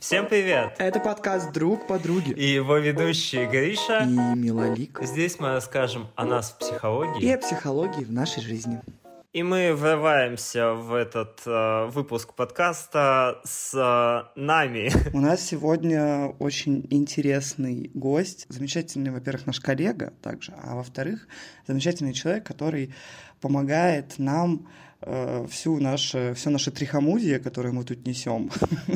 Всем привет! Это подкаст «Друг подруги». И его ведущие Гриша и Милолик. Здесь мы расскажем о нас в психологии. И о психологии в нашей жизни. И мы врываемся в этот э, выпуск подкаста с э, нами. У нас сегодня очень интересный гость. Замечательный, во-первых, наш коллега также, а во-вторых, замечательный человек, который помогает нам всю наше, все наше трихомудие, которое мы тут несем,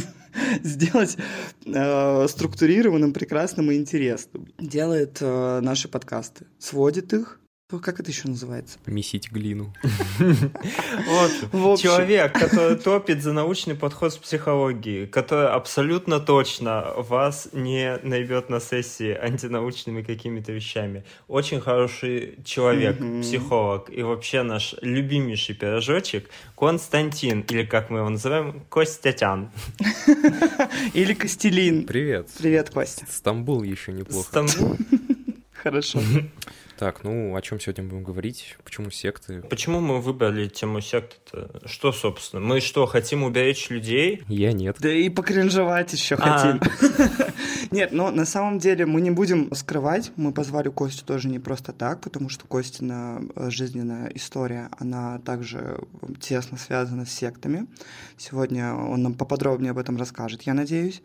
сделать э, структурированным, прекрасным и интересным. Делает э, наши подкасты, сводит их, как это еще называется? Месить глину. Вот человек, который топит за научный подход в психологии, который абсолютно точно вас не найдет на сессии антинаучными какими-то вещами. Очень хороший человек, психолог и вообще наш любимейший пирожочек Константин, или как мы его называем, Костятян. Или Костелин. Привет. Привет, Костя. Стамбул еще неплохо. Стамбул. Хорошо. Так, ну о чем сегодня будем говорить? Почему секты? Почему мы выбрали тему секты-то? Что, собственно? Мы что, хотим уберечь людей? Я нет. Да и покринжевать еще хотим. Нет, но на самом деле мы не будем скрывать. Мы позвали Костю тоже не просто так, потому что Костина э, жизненная история, она также тесно связана с сектами. Сегодня он нам поподробнее об этом расскажет, я надеюсь.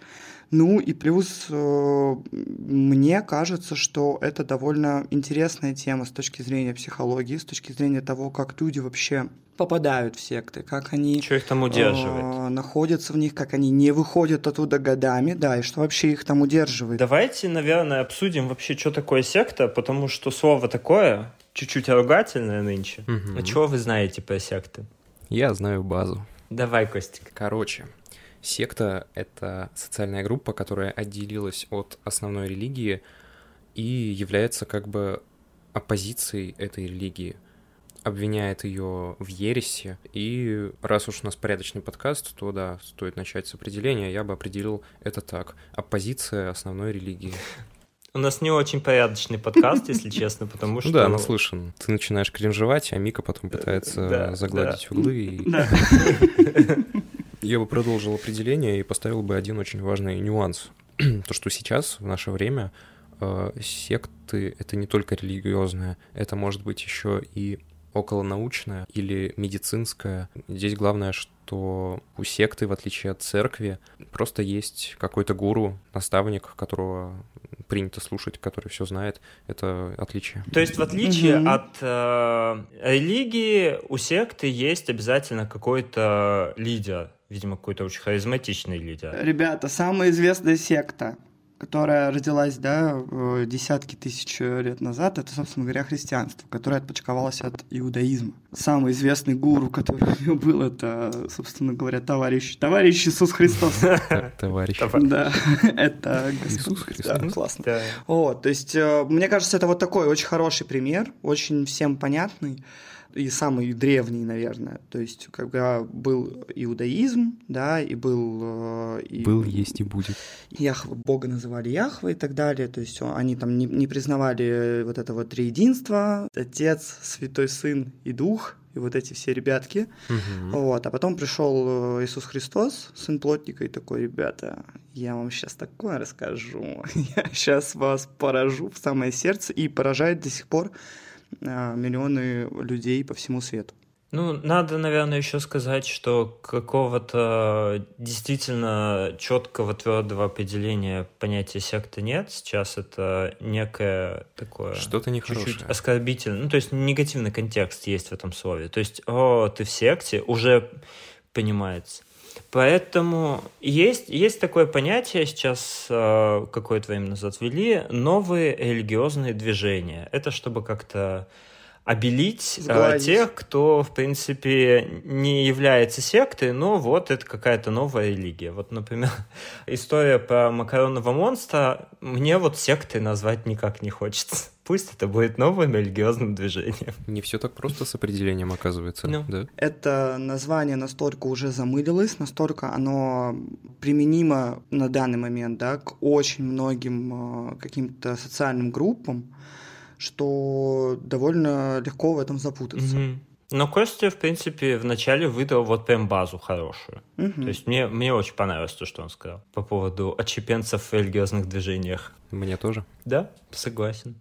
Ну и плюс э, мне кажется, что это довольно интересная тема с точки зрения психологии, с точки зрения того, как люди вообще попадают в секты, как они что их там удерживает? Э, находятся в них, как они не выходят оттуда годами, да, и что вообще их там удерживает. Давайте, наверное, обсудим вообще, что такое секта, потому что слово такое чуть-чуть ругательное нынче. Угу. А чего вы знаете про секты? Я знаю базу. Давай, Костик. Короче, Секта — это социальная группа, которая отделилась от основной религии и является как бы оппозицией этой религии, обвиняет ее в ересе. И раз уж у нас порядочный подкаст, то да, стоит начать с определения. Я бы определил это так. Оппозиция основной религии. У нас не очень порядочный подкаст, если честно, потому что... Да, наслышан. Ты начинаешь кринжевать, а Мика потом пытается загладить углы. Я бы продолжил определение и поставил бы один очень важный нюанс. То, что сейчас, в наше время, э, секты — это не только религиозное, это может быть еще и околонаучное или медицинское. Здесь главное, что у секты, в отличие от церкви, просто есть какой-то гуру, наставник, которого принято слушать, который все знает. Это отличие. То есть в отличие mm-hmm. от э, религии у секты есть обязательно какой-то лидер, видимо, какой-то очень харизматичный лидер. Ребята, самая известная секта которая родилась, да, десятки тысяч лет назад, это, собственно говоря, христианство, которое отпочковалось от иудаизма. Самый известный гуру, который у него был, это, собственно говоря, товарищ, товарищ Иисус Христос. Товарищ. Да, это Иисус Христос. Классно. Вот, то есть, э, мне кажется, это вот такой очень хороший пример, очень всем понятный и самый древний, наверное. То есть, когда был иудаизм, да, и был... Э, и, был, есть и будет. Яхва, Бога называли Яхва и так далее. То есть, они там не, не признавали вот это вот триединство, Отец, Святой Сын и Дух, и вот эти все ребятки. Угу. Вот. А потом пришел э, Иисус Христос, сын плотника, и такой, ребята, я вам сейчас такое расскажу. я сейчас вас поражу в самое сердце, и поражает до сих пор миллионы людей по всему свету. Ну, надо, наверное, еще сказать, что какого-то действительно четкого твердого определения понятия секты нет. Сейчас это некое такое... Что-то нехорошее. Чуть-чуть оскорбительное. Ну, то есть негативный контекст есть в этом слове. То есть, о, ты в секте, уже понимается. Поэтому есть, есть такое понятие, сейчас э, какое-то время назад ввели, новые религиозные движения. Это чтобы как-то обелить э, тех, кто, в принципе, не является сектой, но вот это какая-то новая религия. Вот, например, история про макаронного монстра мне вот сектой назвать никак не хочется. Пусть это будет новым религиозным движением. Не все так просто с определением оказывается. No. Да? Это название настолько уже замылилось, настолько оно применимо на данный момент да, к очень многим э, каким-то социальным группам, что довольно легко в этом запутаться. Mm-hmm. Но Костя, в принципе, вначале выдал вот прям базу хорошую. Угу. То есть мне, мне очень понравилось то, что он сказал по поводу отчепенцев в религиозных движениях. Мне тоже. Да, согласен.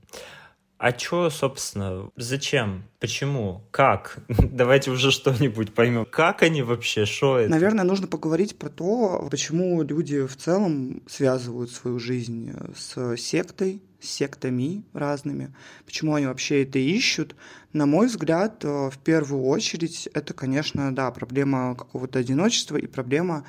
А чё, собственно, зачем, почему, как? Давайте уже что-нибудь поймем. Как они вообще, что это? Наверное, нужно поговорить про то, почему люди в целом связывают свою жизнь с сектой, с сектами разными, почему они вообще это ищут. На мой взгляд, в первую очередь, это, конечно, да, проблема какого-то одиночества и проблема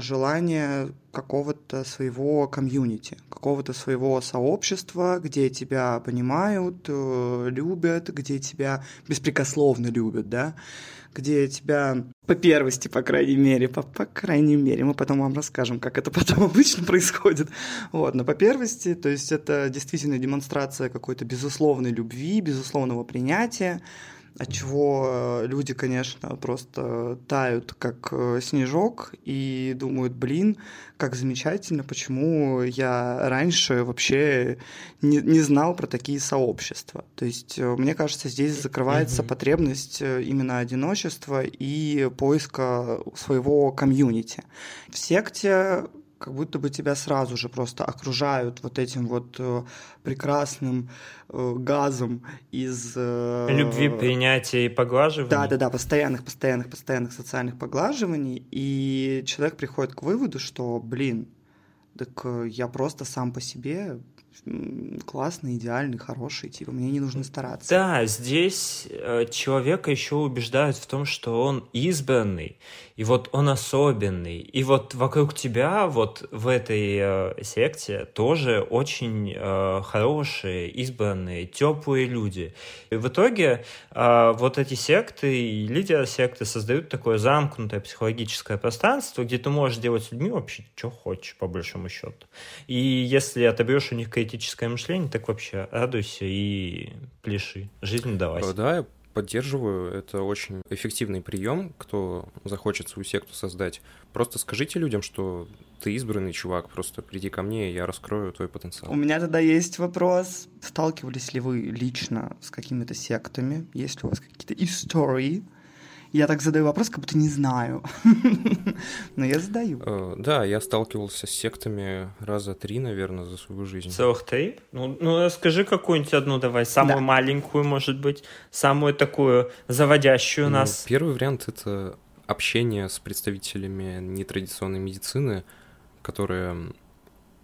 желание какого-то своего комьюнити, какого-то своего сообщества, где тебя понимают, э, любят, где тебя беспрекословно любят, да, где тебя по первости, по крайней мере, по, по крайней мере, мы потом вам расскажем, как это потом обычно происходит, вот, но по первости, то есть это действительно демонстрация какой-то безусловной любви, безусловного принятия, от чего э, люди, конечно, просто тают, как э, снежок, и думают, блин, как замечательно, почему я раньше вообще не, не знал про такие сообщества. То есть, э, мне кажется, здесь закрывается mm-hmm. потребность именно одиночества и поиска своего комьюнити. В секте как будто бы тебя сразу же просто окружают вот этим вот э, прекрасным э, газом из... Э, Любви, принятия и поглаживаний. Да-да-да, постоянных, постоянных, постоянных социальных поглаживаний, и человек приходит к выводу, что, блин, так я просто сам по себе классный, идеальный, хороший, типа мне не нужно стараться. Да, здесь э, человека еще убеждают в том, что он избранный, и вот он особенный, и вот вокруг тебя вот в этой э, секте тоже очень э, хорошие, избранные, теплые люди. И в итоге э, вот эти секты и лидеры секты создают такое замкнутое психологическое пространство, где ты можешь делать с людьми вообще, что хочешь, по большому счету. И если отобьешь у них критическое мышление, так вообще радуйся и пляши. Жизнь давай. Да, я поддерживаю. Это очень эффективный прием, кто захочет свою секту создать. Просто скажите людям, что ты избранный чувак, просто приди ко мне, и я раскрою твой потенциал. У меня тогда есть вопрос. Сталкивались ли вы лично с какими-то сектами? Есть ли у вас какие-то истории? Я так задаю вопрос, как будто не знаю. Но я задаю. Э, да, я сталкивался с сектами раза три, наверное, за свою жизнь. Целых три? Ну, ну расскажи какую-нибудь одну давай, самую да. маленькую, может быть, самую такую заводящую ну, нас. Первый вариант — это общение с представителями нетрадиционной медицины, которые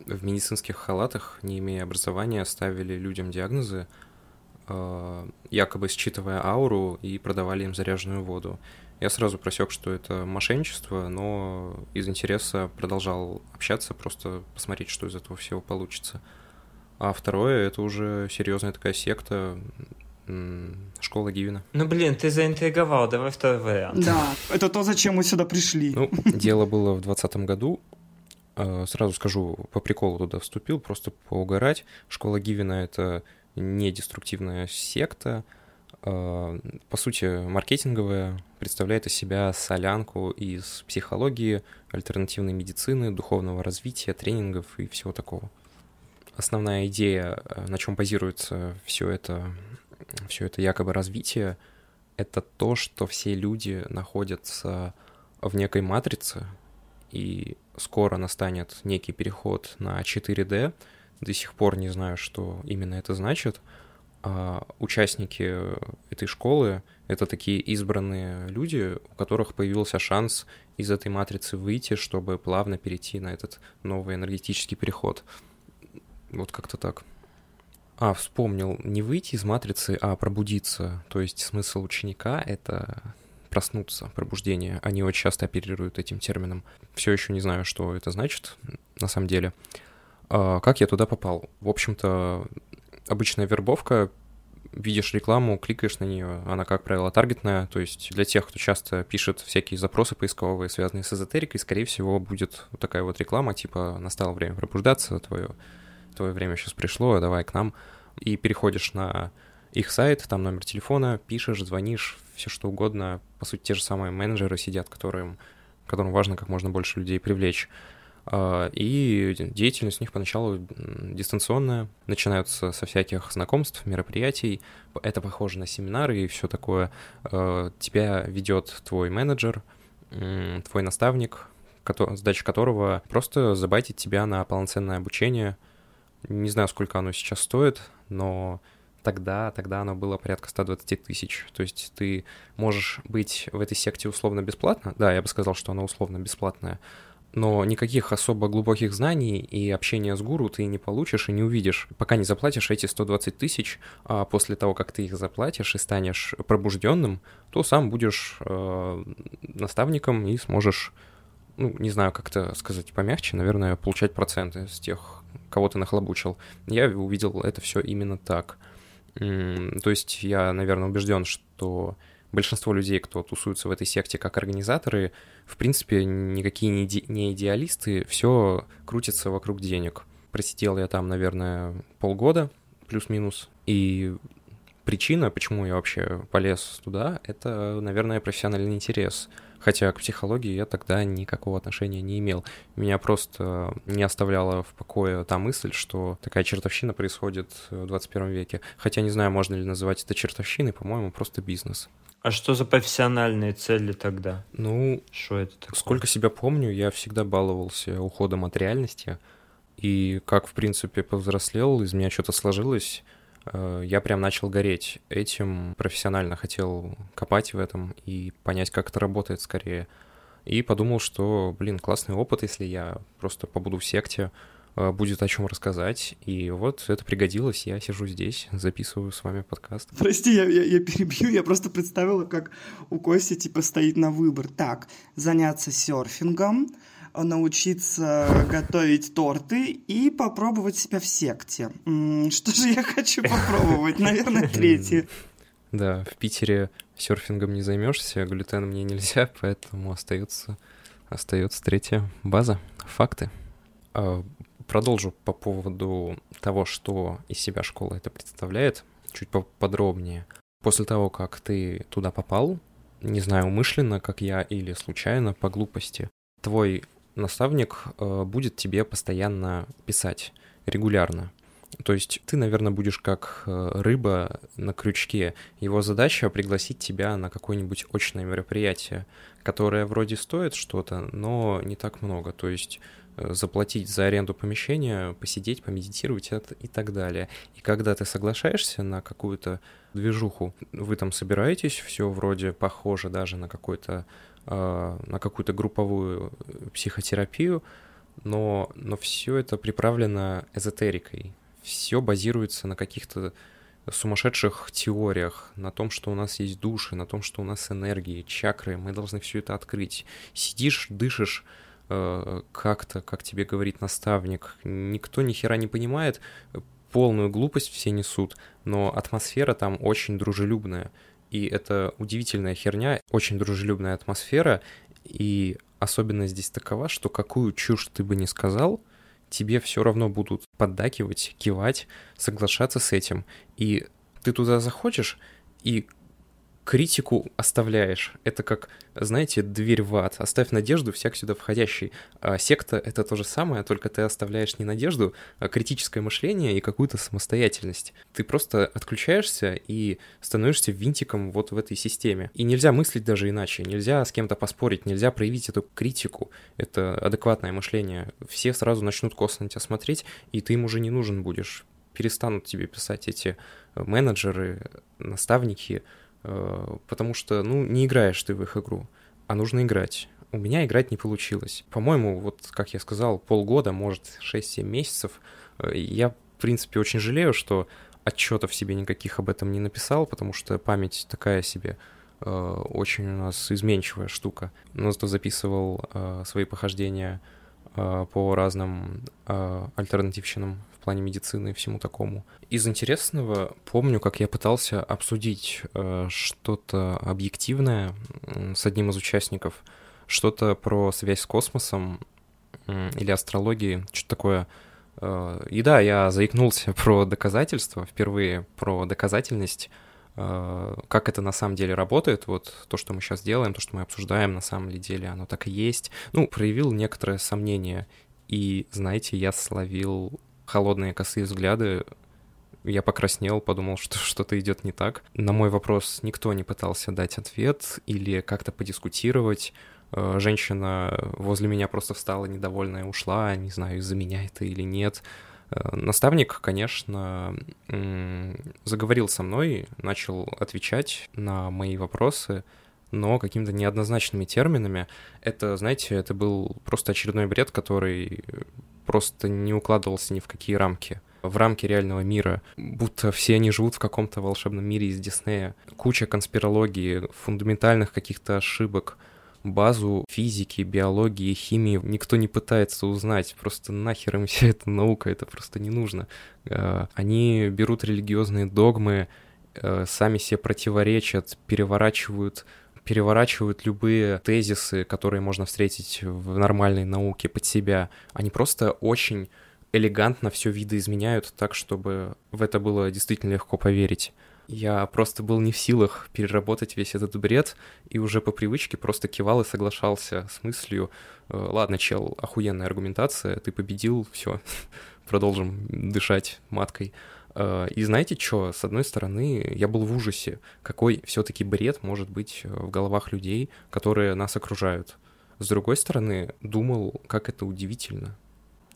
в медицинских халатах, не имея образования, ставили людям диагнозы, якобы считывая ауру и продавали им заряженную воду. Я сразу просек, что это мошенничество, но из интереса продолжал общаться, просто посмотреть, что из этого всего получится. А второе, это уже серьезная такая секта, школа Гивина. Ну, блин, ты заинтриговал, давай второй вариант. Да, это то, зачем мы сюда пришли. Ну, дело было в двадцатом году. Э, сразу скажу, по приколу туда вступил, просто поугарать. Школа Гивина — это недеструктивная секта, а, по сути, маркетинговая, представляет из себя солянку из психологии, альтернативной медицины, духовного развития, тренингов и всего такого. Основная идея, э, на чем базируется все это, все это якобы развитие, это то, что все люди находятся в некой матрице, и скоро настанет некий переход на 4D, до сих пор не знаю, что именно это значит. А участники этой школы — это такие избранные люди, у которых появился шанс из этой матрицы выйти, чтобы плавно перейти на этот новый энергетический переход. Вот как-то так. А, вспомнил, не выйти из матрицы, а пробудиться. То есть смысл ученика — это проснуться, пробуждение. Они очень часто оперируют этим термином. Все еще не знаю, что это значит на самом деле. А, как я туда попал? В общем-то, обычная вербовка, видишь рекламу, кликаешь на нее, она, как правило, таргетная, то есть для тех, кто часто пишет всякие запросы поисковые, связанные с эзотерикой, скорее всего, будет вот такая вот реклама, типа «настало время пробуждаться, твое, твое время сейчас пришло, давай к нам», и переходишь на их сайт, там номер телефона, пишешь, звонишь, все что угодно. По сути, те же самые менеджеры сидят, которым, которым важно как можно больше людей привлечь. А, и деятельность у них поначалу дистанционная, начинаются со всяких знакомств, мероприятий, это похоже на семинары и все такое. А, тебя ведет твой менеджер, твой наставник, задача которого просто забайтить тебя на полноценное обучение. Не знаю, сколько оно сейчас стоит, но тогда, тогда оно было порядка 120 тысяч. То есть ты можешь быть в этой секте условно бесплатно. Да, я бы сказал, что оно условно бесплатное, но никаких особо глубоких знаний и общения с гуру ты не получишь и не увидишь, пока не заплатишь эти 120 тысяч, а после того, как ты их заплатишь и станешь пробужденным, то сам будешь э, наставником и сможешь, ну, не знаю, как это сказать помягче, наверное, получать проценты с тех, кого ты нахлобучил. Я увидел это все именно так. То есть я, наверное, убежден, что большинство людей, кто тусуется в этой секте как организаторы, в принципе, никакие не, иде- не идеалисты, все крутится вокруг денег. Просидел я там, наверное, полгода, плюс-минус, и причина, почему я вообще полез туда, это, наверное, профессиональный интерес. Хотя к психологии я тогда никакого отношения не имел. Меня просто не оставляла в покое та мысль, что такая чертовщина происходит в 21 веке. Хотя не знаю, можно ли называть это чертовщиной, по-моему, просто бизнес. А что за профессиональные цели тогда? Ну, что это такое? Сколько себя помню, я всегда баловался уходом от реальности. И как, в принципе, повзрослел, из меня что-то сложилось, я прям начал гореть этим, профессионально хотел копать в этом и понять, как это работает скорее. И подумал, что, блин, классный опыт, если я просто побуду в секте, Э, будет о чем рассказать. И вот это пригодилось. Я сижу здесь, записываю с вами подкаст. Прости, я, я, я перебью. Я просто представила, как у Кости типа стоит на выбор. Так, заняться серфингом, научиться готовить торты и попробовать себя в секте. Что же я хочу попробовать? Наверное, третье. Да, в Питере серфингом не займешься, глютен мне нельзя, поэтому остается, остается третья база. Факты. А, продолжу по поводу того, что из себя школа это представляет, чуть поподробнее. После того, как ты туда попал, не знаю, умышленно, как я, или случайно, по глупости, твой наставник э, будет тебе постоянно писать регулярно. То есть ты, наверное, будешь как э, рыба на крючке. Его задача пригласить тебя на какое-нибудь очное мероприятие, которое вроде стоит что-то, но не так много. То есть Э, заплатить за аренду помещения, посидеть, помедитировать и так далее. И когда ты соглашаешься на какую-то движуху, вы там собираетесь, все вроде похоже даже на какой-то на какую-то групповую психотерапию, но, но все это приправлено эзотерикой. Все базируется на каких-то сумасшедших теориях, на том, что у нас есть души, на том, что у нас энергии, чакры, мы должны все это открыть. Сидишь, дышишь, Э, как-то, как тебе говорит наставник, никто ни хера не понимает, полную глупость все несут, но атмосфера там очень дружелюбная. И это удивительная херня, очень дружелюбная атмосфера, и особенность здесь такова, что какую чушь ты бы ни сказал, тебе все равно будут поддакивать, кивать, соглашаться с этим. И ты туда заходишь, и критику оставляешь. Это как, знаете, дверь в ад. Оставь надежду всяк сюда входящий. А секта — это то же самое, только ты оставляешь не надежду, а критическое мышление и какую-то самостоятельность. Ты просто отключаешься и становишься винтиком вот в этой системе. И нельзя мыслить даже иначе, нельзя с кем-то поспорить, нельзя проявить эту критику. Это адекватное мышление. Все сразу начнут косо на тебя смотреть, и ты им уже не нужен будешь. Перестанут тебе писать эти менеджеры, наставники, Э, потому что, ну, не играешь ты в их игру, а нужно играть. У меня играть не получилось. По-моему, вот, как я сказал, полгода, может, 6-7 месяцев. Э, я, в принципе, очень жалею, что отчетов себе никаких об этом не написал, потому что память такая себе э, очень у нас изменчивая штука. Но зато записывал свои похождения по разным альтернативщинам плане медицины и всему такому. Из интересного помню, как я пытался обсудить э, что-то объективное с одним из участников, что-то про связь с космосом или астрологией, что-то такое. Э, и да, я заикнулся про доказательства, впервые про доказательность, э, как это на самом деле работает, вот то, что мы сейчас делаем, то, что мы обсуждаем, на самом деле оно так и есть. Ну, проявил некоторое сомнение И, знаете, я словил холодные косые взгляды я покраснел, подумал, что что-то идет не так. На мой вопрос никто не пытался дать ответ или как-то подискутировать. Э, женщина возле меня просто встала недовольная ушла, не знаю, из-за меня это или нет. Э, наставник, конечно, заговорил со мной, начал отвечать на мои вопросы, но какими-то неоднозначными терминами. Это, знаете, это был просто очередной бред, который просто не укладывался ни в какие рамки в рамки реального мира, будто все они живут в каком-то волшебном мире из Диснея. Куча конспирологии, фундаментальных каких-то ошибок, базу физики, биологии, химии никто не пытается узнать. Просто нахер им вся эта наука, это просто не нужно. Э, они берут религиозные догмы, э, сами себе противоречат, переворачивают переворачивают любые тезисы, которые можно встретить в нормальной науке под себя. Они просто очень элегантно все видоизменяют так, чтобы в это было действительно легко поверить. Я просто был не в силах переработать весь этот бред и уже по привычке просто кивал и соглашался с мыслью, «Э, ладно, чел, охуенная аргументация, ты победил, все, продолжим дышать маткой. Э, и знаете что, с одной стороны, я был в ужасе, какой все-таки бред может быть э, в головах людей, которые нас окружают. С другой стороны, думал, как это удивительно,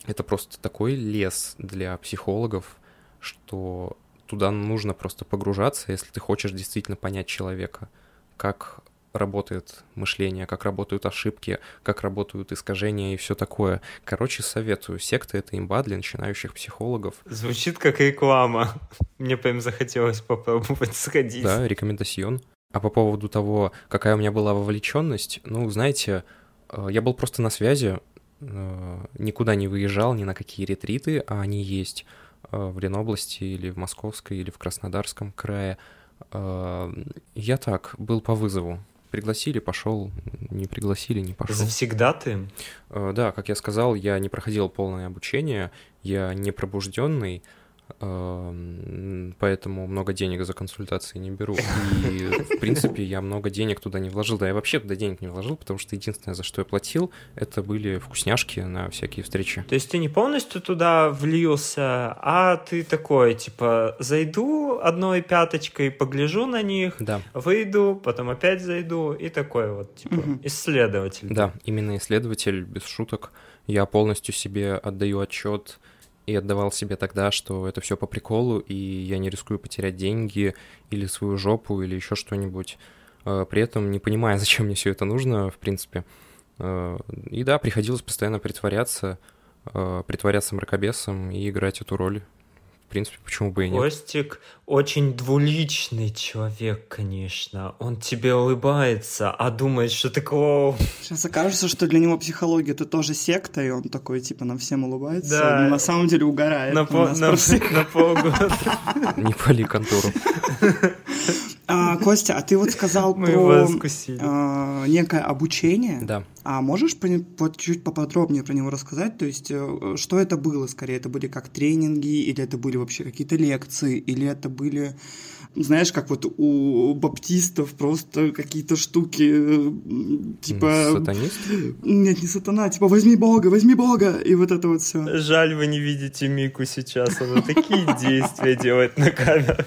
это просто такой лес для психологов, что туда нужно просто погружаться, если ты хочешь действительно понять человека, как работает мышление, как работают ошибки, как работают искажения и все такое. Короче, советую. Секта — это имба для начинающих психологов. Звучит как реклама. Мне прям захотелось попробовать сходить. Да, рекомендацион. А по поводу того, какая у меня была вовлеченность, ну, знаете, э, я был просто на связи, Э, никуда не выезжал, ни на какие ретриты, а они есть э, в Ленобласти или в Московской или в Краснодарском крае. Я так, был по вызову. Пригласили, пошел, не пригласили, не пошел. Завсегда ты? Да, как я сказал, я не проходил полное обучение, я не пробужденный, поэтому много денег за консультации не беру. И, в принципе, я много денег туда не вложил. Да, я вообще туда денег не вложил, потому что единственное, за что я платил, это были вкусняшки на всякие встречи. То есть ты не полностью туда влился, а ты такой, типа, зайду одной пяточкой, погляжу на них, да. выйду, потом опять зайду, и такой вот, типа, угу. исследователь. Да, именно исследователь, без шуток. Я полностью себе отдаю отчет и отдавал себе тогда, что это все по приколу, и я не рискую потерять деньги или свою жопу или еще что-нибудь. Э, при этом не понимая, зачем мне все это нужно, в принципе. Э, и да, приходилось постоянно притворяться, э, притворяться мракобесом и играть эту роль принципе, почему бы и нет. Костик очень двуличный человек, конечно. Он тебе улыбается, а думает, что ты клоун. Сейчас окажется, что для него психология это тоже секта, и он такой, типа, на всем улыбается, да. но на самом деле угорает. На, по, на, на полгода. Не пали контору. А, Костя, а ты вот сказал про а, некое обучение. Да. А можешь вот чуть поподробнее про него рассказать? То есть, э, что это было скорее? Это были как тренинги, или это были вообще какие-то лекции, или это были знаешь, как вот у баптистов просто какие-то штуки, типа... Сатанист? Нет, не сатана, типа возьми Бога, возьми Бога, и вот это вот все. Жаль, вы не видите Мику сейчас, она такие действия делает на камеру.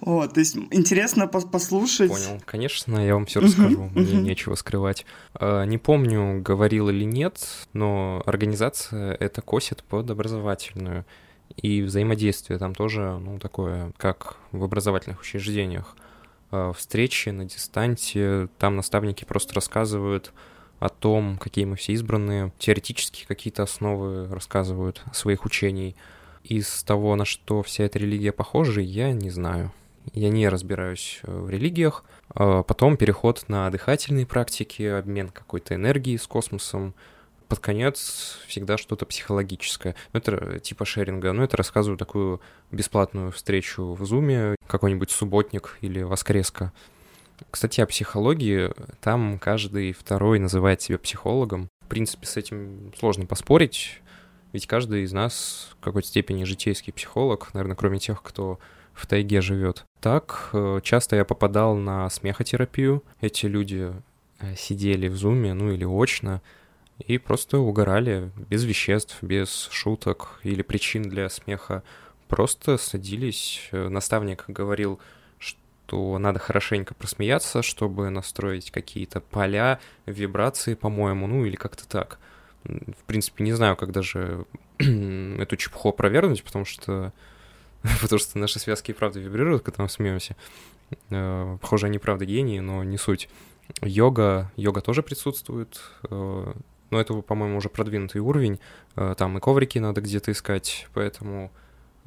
Вот, то есть интересно послушать. Понял, конечно, я вам все расскажу, мне нечего скрывать. А, не помню, говорил или нет, но организация это косит под образовательную. И взаимодействие там тоже, ну, такое, как в образовательных учреждениях. А, встречи на дистанте, там наставники просто рассказывают о том, какие мы все избранные, теоретически какие-то основы рассказывают своих учений. Из того, на что вся эта религия похожа, я не знаю. Я не разбираюсь э, в религиях. А потом переход на дыхательные практики, обмен какой-то энергией с космосом, под конец всегда что-то психологическое. Ну, это типа шеринга. Ну, это рассказываю такую бесплатную встречу в Зуме, какой-нибудь субботник или воскреска. Кстати, о психологии. Там каждый второй называет себя психологом. В принципе, с этим сложно поспорить, ведь каждый из нас в какой-то степени житейский психолог, наверное, кроме тех, кто в тайге живет. Так, э, часто я попадал на смехотерапию. Эти люди э, сидели в зуме, ну или очно, и просто угорали без веществ, без шуток или причин для смеха. Просто садились. Наставник говорил, что надо хорошенько просмеяться, чтобы настроить какие-то поля, вибрации, по-моему, ну или как-то так. В принципе, не знаю, как даже эту чепуху опровергнуть, потому что потому что наши связки и правда вибрируют, когда мы смеемся. Э, похоже, они правда гении, но не суть. Йога, йога тоже присутствует, э, но это, по-моему, уже продвинутый уровень. Э, там и коврики надо где-то искать, поэтому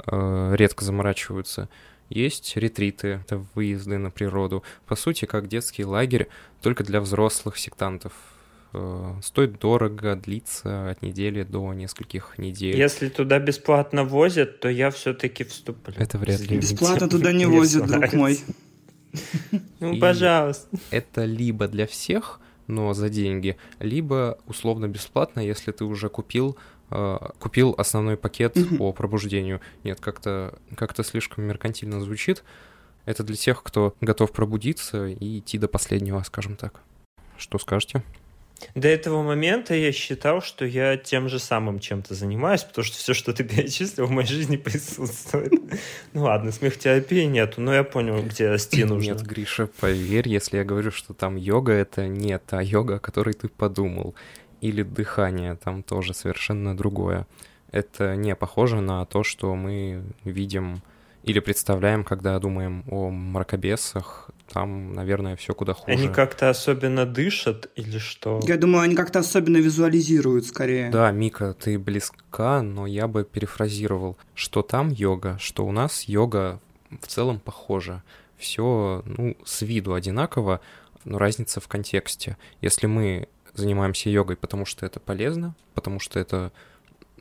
редко заморачиваются. Есть ретриты, это выезды на природу. По сути, как детский лагерь, только для взрослых сектантов. Э, стоит дорого, длится от недели до нескольких недель. Если туда бесплатно возят, то я все-таки вступлю. Это вряд ли. Бесплатно туда не возят, друг мой. Ну, пожалуйста. Это либо для всех, но за деньги, либо условно бесплатно, если ты уже купил э, купил основной пакет по пробуждению. Нет, как-то как слишком меркантильно звучит. Это для тех, кто готов пробудиться и идти до последнего, скажем так. Что скажете? До этого момента я считал, что я тем же самым чем-то занимаюсь, потому что все, что ты перечислил, в моей жизни присутствует. Ну ладно, смехотерапии нету, но я понял, где расти нужно. Нет, Гриша, поверь, если я говорю, что там йога, это не та йога, о которой ты подумал. Или дыхание, там тоже совершенно другое. Это не похоже на то, что мы видим или представляем, когда думаем о мракобесах, там, наверное, все куда хуже. Они как-то особенно дышат или что? Я думаю, они как-то особенно визуализируют скорее. Да, Мика, ты близка, но я бы перефразировал, что там йога, что у нас йога в целом похожа. Все, ну, с виду одинаково, но разница в контексте. Если мы занимаемся йогой, потому что это полезно, потому что это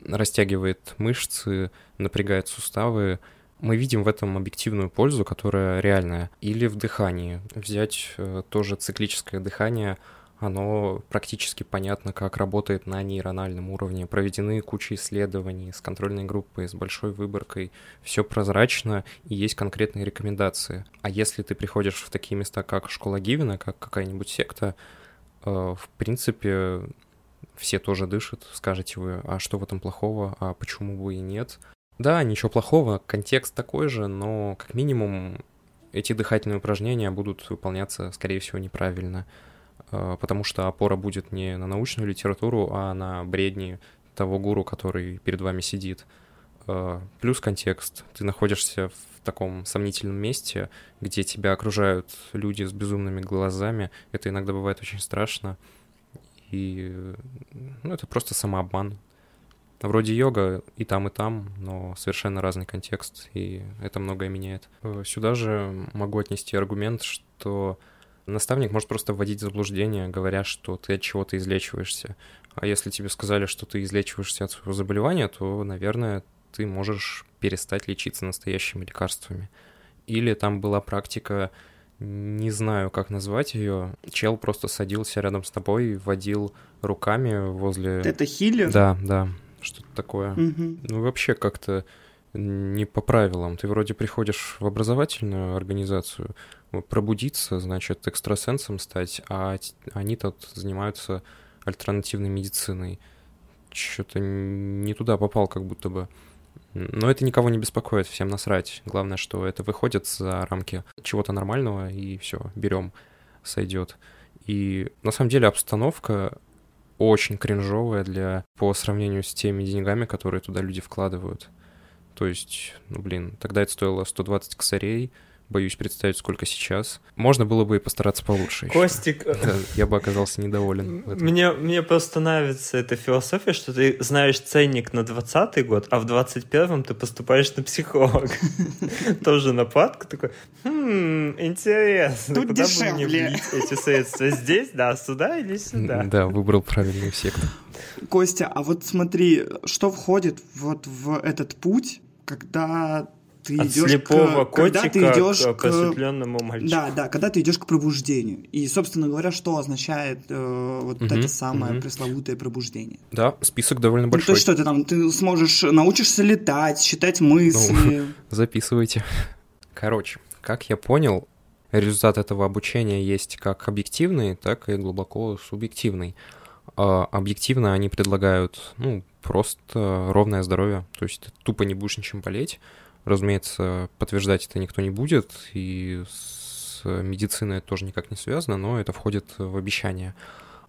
растягивает мышцы, напрягает суставы, мы видим в этом объективную пользу, которая реальная. Или в дыхании. Взять э, тоже циклическое дыхание, оно практически понятно, как работает на нейрональном уровне. Проведены куча исследований с контрольной группой, с большой выборкой. Все прозрачно и есть конкретные рекомендации. А если ты приходишь в такие места, как школа Гивена, как какая-нибудь секта, э, в принципе, все тоже дышат. Скажете вы, а что в этом плохого, а почему бы и нет? Да, ничего плохого, контекст такой же, но как минимум эти дыхательные упражнения будут выполняться, скорее всего, неправильно, а, потому что опора будет не на научную литературу, а на бредни того гуру, который перед вами сидит. А, плюс контекст. Ты находишься в таком сомнительном месте, где тебя окружают люди с безумными глазами. Это иногда бывает очень страшно. И ну, это просто самообман. Вроде йога и там, и там, но совершенно разный контекст, и это многое меняет. Э, сюда же могу отнести аргумент, что наставник может просто вводить в заблуждение, говоря, что ты от чего-то излечиваешься. А если тебе сказали, что ты излечиваешься от своего заболевания, то, наверное, ты можешь перестать лечиться настоящими лекарствами. Или там была практика, не знаю, как назвать ее. Чел просто садился рядом с тобой, водил руками возле... Это хилер? Да, да что-то такое. Угу. Ну, вообще как-то не по правилам. Ты вроде приходишь в образовательную организацию, пробудиться, значит, экстрасенсом стать, а они тут занимаются альтернативной медициной. Что-то не туда попал, как будто бы. Но это никого не беспокоит, всем насрать. Главное, что это выходит за рамки чего-то нормального, и все, берем, сойдет. И на самом деле обстановка очень кринжовая для по сравнению с теми деньгами, которые туда люди вкладывают. То есть, ну блин, тогда это стоило 120 косарей, боюсь представить, сколько сейчас. Можно было бы и постараться получше. Костик... Да, я бы оказался недоволен. Мне, мне просто нравится эта философия, что ты знаешь ценник на 20 год, а в 21-м ты поступаешь на психолог. Тоже нападка такой, хм, интересно, Тут куда дешевле. бы мне влить эти средства? Здесь, да, сюда или сюда? Да, выбрал правильный сектор. Костя, а вот смотри, что входит вот в этот путь, когда ты От идешь слепого к, когда котика ты идешь к к просветленному мальчику. Да, да, когда ты идешь к пробуждению. И, собственно говоря, что означает э, вот Мгм, это самое мгм. пресловутое пробуждение? Да, список довольно Ну, то большой. есть что ты там, ты сможешь, научишься летать, считать мысли. Записывайте. Короче, как я понял, результат этого обучения есть как объективный, так и глубоко субъективный. А объективно они предлагают, ну, просто ровное здоровье. То есть ты тупо не будешь ничем болеть. Разумеется, подтверждать это никто не будет, и с медициной это тоже никак не связано, но это входит в обещание.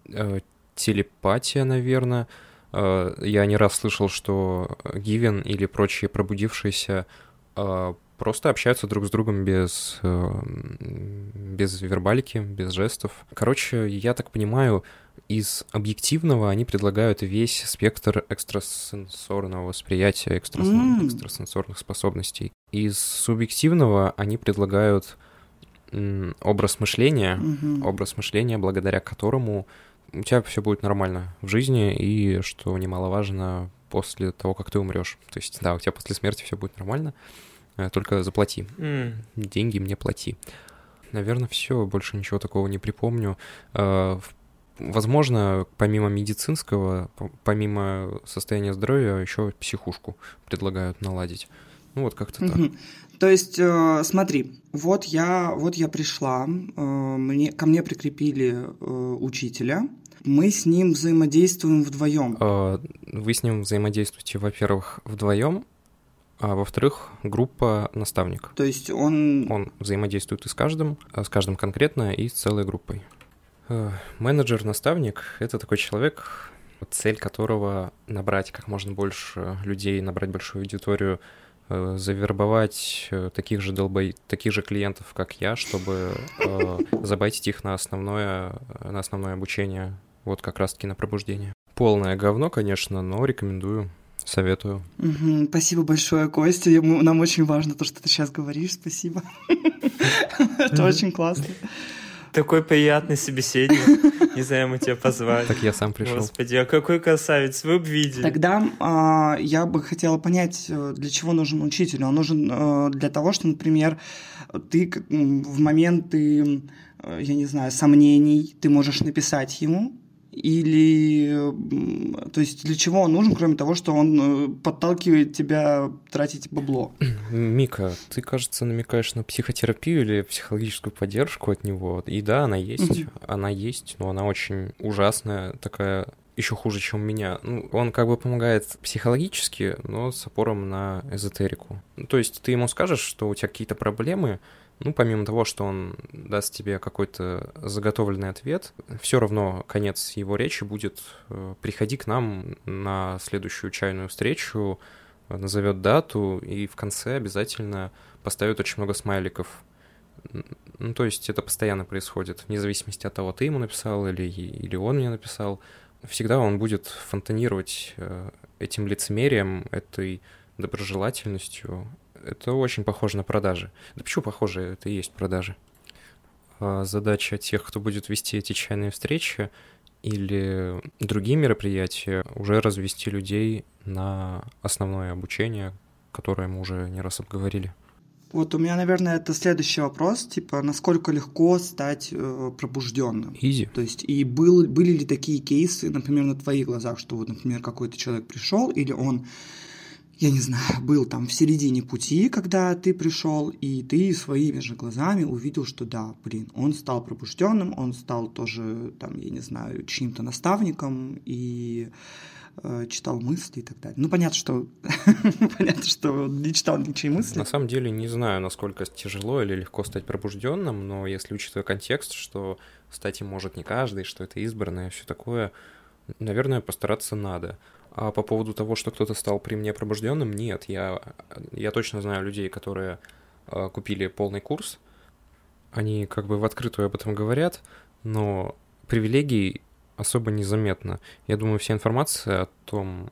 Э, телепатия, наверное. Э, я не раз слышал, что Гивен или прочие пробудившиеся э, просто общаются друг с другом без, без вербалики, без жестов. Короче, я так понимаю, из объективного они предлагают весь спектр экстрасенсорного восприятия, экстрас... mm. экстрасенсорных способностей. Из субъективного они предлагают образ мышления, mm-hmm. образ мышления, благодаря которому у тебя все будет нормально в жизни, и, что немаловажно, после того, как ты умрешь. То есть, да, у тебя после смерти все будет нормально, только заплати. Mm. Деньги мне плати. Наверное, все, больше ничего такого не припомню. Э, Возможно, помимо медицинского, помимо состояния здоровья, еще психушку предлагают наладить. Ну вот как-то так. То есть, э, смотри, вот я, вот я пришла, э, мне, ко мне прикрепили э, учителя, мы с ним взаимодействуем вдвоем. Вы с ним взаимодействуете, во-первых, вдвоем, а во-вторых, группа наставник. То есть он... Он взаимодействует и с каждым, а с каждым конкретно, и с целой группой. Э, менеджер-наставник — это такой человек, цель которого набрать как можно больше людей, набрать большую аудиторию, э, завербовать э, таких же долбой, таких же клиентов, как я, чтобы забайтить их на основное, на основное обучение, вот как раз-таки на пробуждение. Полное говно, конечно, но рекомендую. Советую. Угу, спасибо большое, Костя. Нам очень важно то, что ты сейчас говоришь. Спасибо. Это очень классно. Такой приятный собеседник. Не знаю, мы тебя позвали. Так я сам пришел. Господи, а какой красавец, вы бы видели. Тогда а, я бы хотела понять, э, для чего нужен учитель. Он нужен а, для того, что, например, ты в моменты, э, я не знаю, сомнений, ты можешь написать ему, или, то есть для чего он нужен, кроме того, что он э, подталкивает тебя тратить бабло? Мика, ты, кажется, намекаешь на психотерапию или психологическую поддержку от него. И да, она есть, она есть, но она очень ужасная, такая еще хуже, чем у меня. Ну, он как бы помогает психологически, но с опором на эзотерику. То есть ты ему скажешь, что у тебя какие-то проблемы, ну, помимо того, что он даст тебе какой-то заготовленный ответ, все равно конец его речи будет э, «приходи к нам на следующую чайную встречу», назовет дату и в конце обязательно поставит очень много смайликов. Ну, то есть это постоянно происходит, вне зависимости от того, ты ему написал или, или он мне написал. Всегда он будет фонтанировать э, этим лицемерием, этой доброжелательностью, это очень похоже на продажи. Да почему похоже? Это и есть продажи. А задача тех, кто будет вести эти чайные встречи или другие мероприятия, уже развести людей на основное обучение, которое мы уже не раз обговорили. Вот у меня, наверное, это следующий вопрос, типа, насколько легко стать э, пробужденным? Изи. То есть, и был, были ли такие кейсы, например, на твоих глазах, что вот, например, какой-то человек пришел, или он я не знаю, был там в середине пути, когда ты пришел, и ты своими же глазами увидел, что да, блин, он стал пробужденным, он стал тоже, там, я не знаю, чьим-то наставником и э, читал мысли и так далее. Ну, понятно, что понятно, что не читал ничьи мысли. На самом деле не знаю, насколько тяжело или легко стать пробужденным, но если учитывая контекст, что стать им может не каждый, что это избранное, все такое, наверное, постараться надо. А по поводу того, что кто-то стал при мне пробужденным, нет. Я, я точно знаю людей, которые э, купили полный курс. Они как бы в открытую об этом говорят, но привилегий особо незаметно. Я думаю, вся информация о том,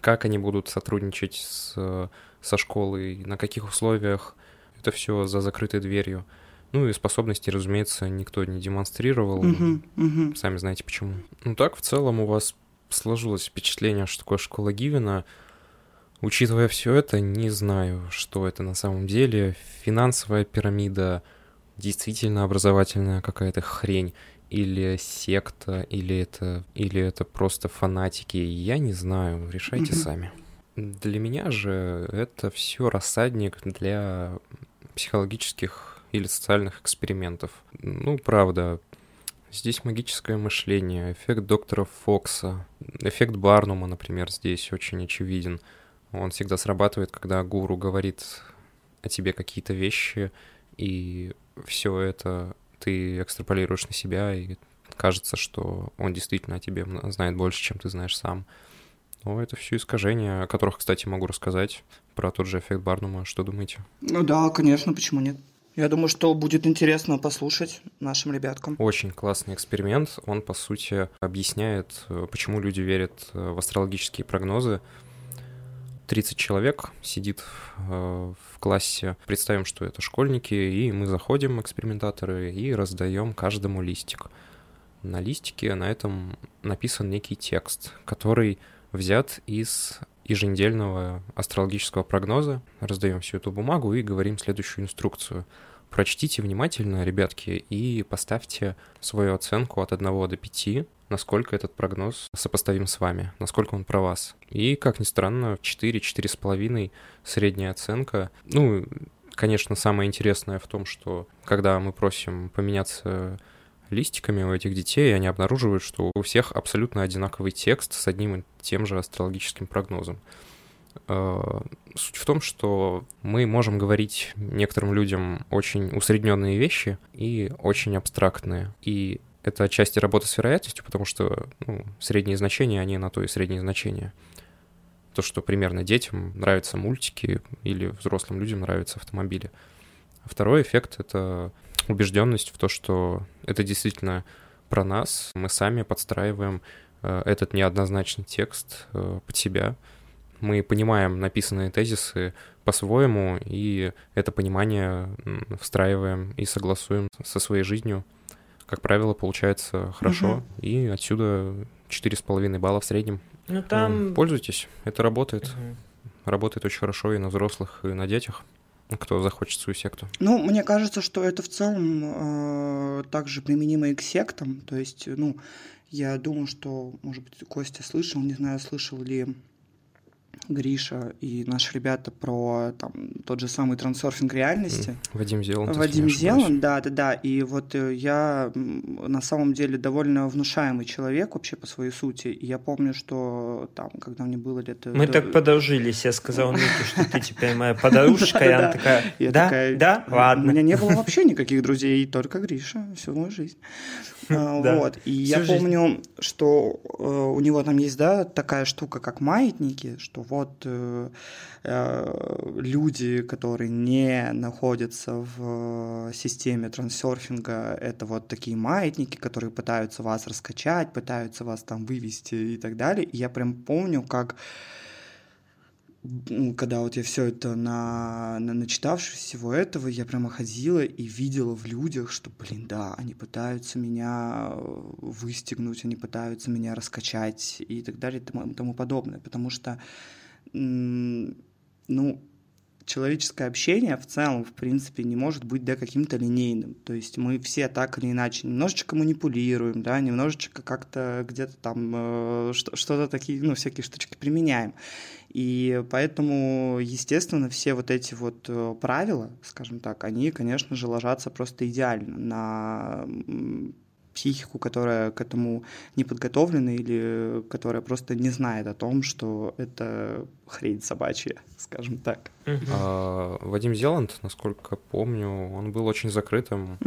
как они будут сотрудничать с, со школой, на каких условиях, это все за закрытой дверью. Ну и способности, разумеется, никто не демонстрировал. Uh-huh, uh-huh. Сами знаете почему. Ну так, в целом у вас сложилось впечатление, что такое школа Гивена. Учитывая все это, не знаю, что это на самом деле. Финансовая пирамида, действительно образовательная какая-то хрень, или секта, или это, или это просто фанатики, я не знаю, решайте mm-hmm. сами. Для меня же это все рассадник для психологических или социальных экспериментов. Ну, правда, Здесь магическое мышление, эффект доктора Фокса, эффект Барнума, например, здесь очень очевиден. Он всегда срабатывает, когда гуру говорит о тебе какие-то вещи, и все это ты экстраполируешь на себя, и кажется, что он действительно о тебе знает больше, чем ты знаешь сам. Но это все искажения, о которых, кстати, могу рассказать про тот же эффект Барнума. Что думаете? Ну да, конечно, почему нет? Я думаю, что будет интересно послушать нашим ребяткам. Очень классный эксперимент. Он, по сути, объясняет, э, почему люди верят э, в астрологические прогнозы. 30 человек сидит э, в классе. Представим, что это школьники, и мы заходим, экспериментаторы, и раздаем каждому листик. На листике на этом написан некий текст, который взят из еженедельного астрологического прогноза. Раздаем всю эту бумагу и говорим следующую инструкцию. Прочтите внимательно, ребятки, и поставьте свою оценку от 1 до 5, насколько этот прогноз сопоставим с вами, насколько он про вас. И, как ни странно, 4-4,5 средняя оценка. Ну, конечно, самое интересное в том, что когда мы просим поменяться листиками у этих детей, они обнаруживают, что у всех абсолютно одинаковый текст с одним и тем же астрологическим прогнозом. Э, суть в том, что мы можем говорить некоторым людям очень усредненные вещи и очень абстрактные. И это отчасти работа с вероятностью, потому что ну, средние значения, они на то и средние значения. То, что примерно детям нравятся мультики или взрослым людям нравятся автомобили. Второй эффект — это убежденность в то, что это действительно про нас. Мы сами подстраиваем э, этот неоднозначный текст э, под себя. Мы понимаем написанные тезисы по-своему, и это понимание встраиваем и согласуем со своей жизнью. Как правило, получается хорошо, угу. и отсюда 4,5 балла в среднем. Ну, там... Пользуйтесь, это работает. Угу. Работает очень хорошо и на взрослых, и на детях кто захочет свою секту? Ну, мне кажется, что это в целом э, также применимо и к сектам. То есть, ну, я думаю, что, может быть, Костя слышал, не знаю, слышал ли Гриша и наши ребята про там, тот же самый трансерфинг реальности. Вадим Зеланд. Вадим Зеланд, да, да, да. И вот э, я на самом деле довольно внушаемый человек вообще по своей сути. И я помню, что там, когда мне было лет... Мы до... так подружились. Я сказал Нике, что ты теперь моя подружка. И она такая, да, да, ладно. У меня не было вообще никаких друзей, только Гриша всю мою жизнь. А, вот. И я помню, что э, у него там есть, да, такая штука, как маятники, что вот э, э, люди, которые не находятся в системе трансерфинга, это вот такие маятники, которые пытаются вас раскачать, пытаются вас там вывести и так далее. И я прям помню, как когда вот я все это на, на начитавшись всего этого, я прямо ходила и видела в людях, что, блин, да, они пытаются меня выстегнуть, они пытаются меня раскачать и так далее и тому, тому подобное, потому что, ну, человеческое общение в целом, в принципе, не может быть, да, каким-то линейным. То есть мы все так или иначе немножечко манипулируем, да, немножечко как-то где-то там э, что-то такие, ну, всякие штучки применяем. И поэтому, естественно, все вот эти вот э, правила, скажем так, они, конечно же, ложатся просто идеально на психику, которая к этому не подготовлена или которая просто не знает о том, что это хрень собачья, скажем так. А, Вадим Зеланд, насколько помню, он был очень закрытым.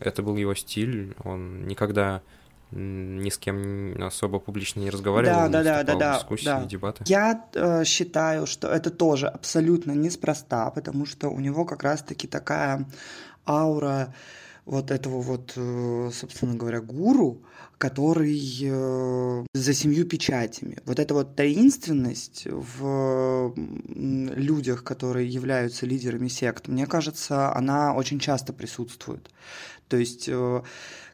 Это был его стиль. Он никогда ни с кем особо публично не разговаривал, да, не да, да, да, в дискуссии, да. дебаты. Я э, считаю, что это тоже абсолютно неспроста, потому что у него как раз-таки такая аура вот этого вот, э, собственно говоря, гуру, который э, за семью печатями. Вот эта вот таинственность в людях, которые являются лидерами сект, мне кажется, она очень часто присутствует. То есть э,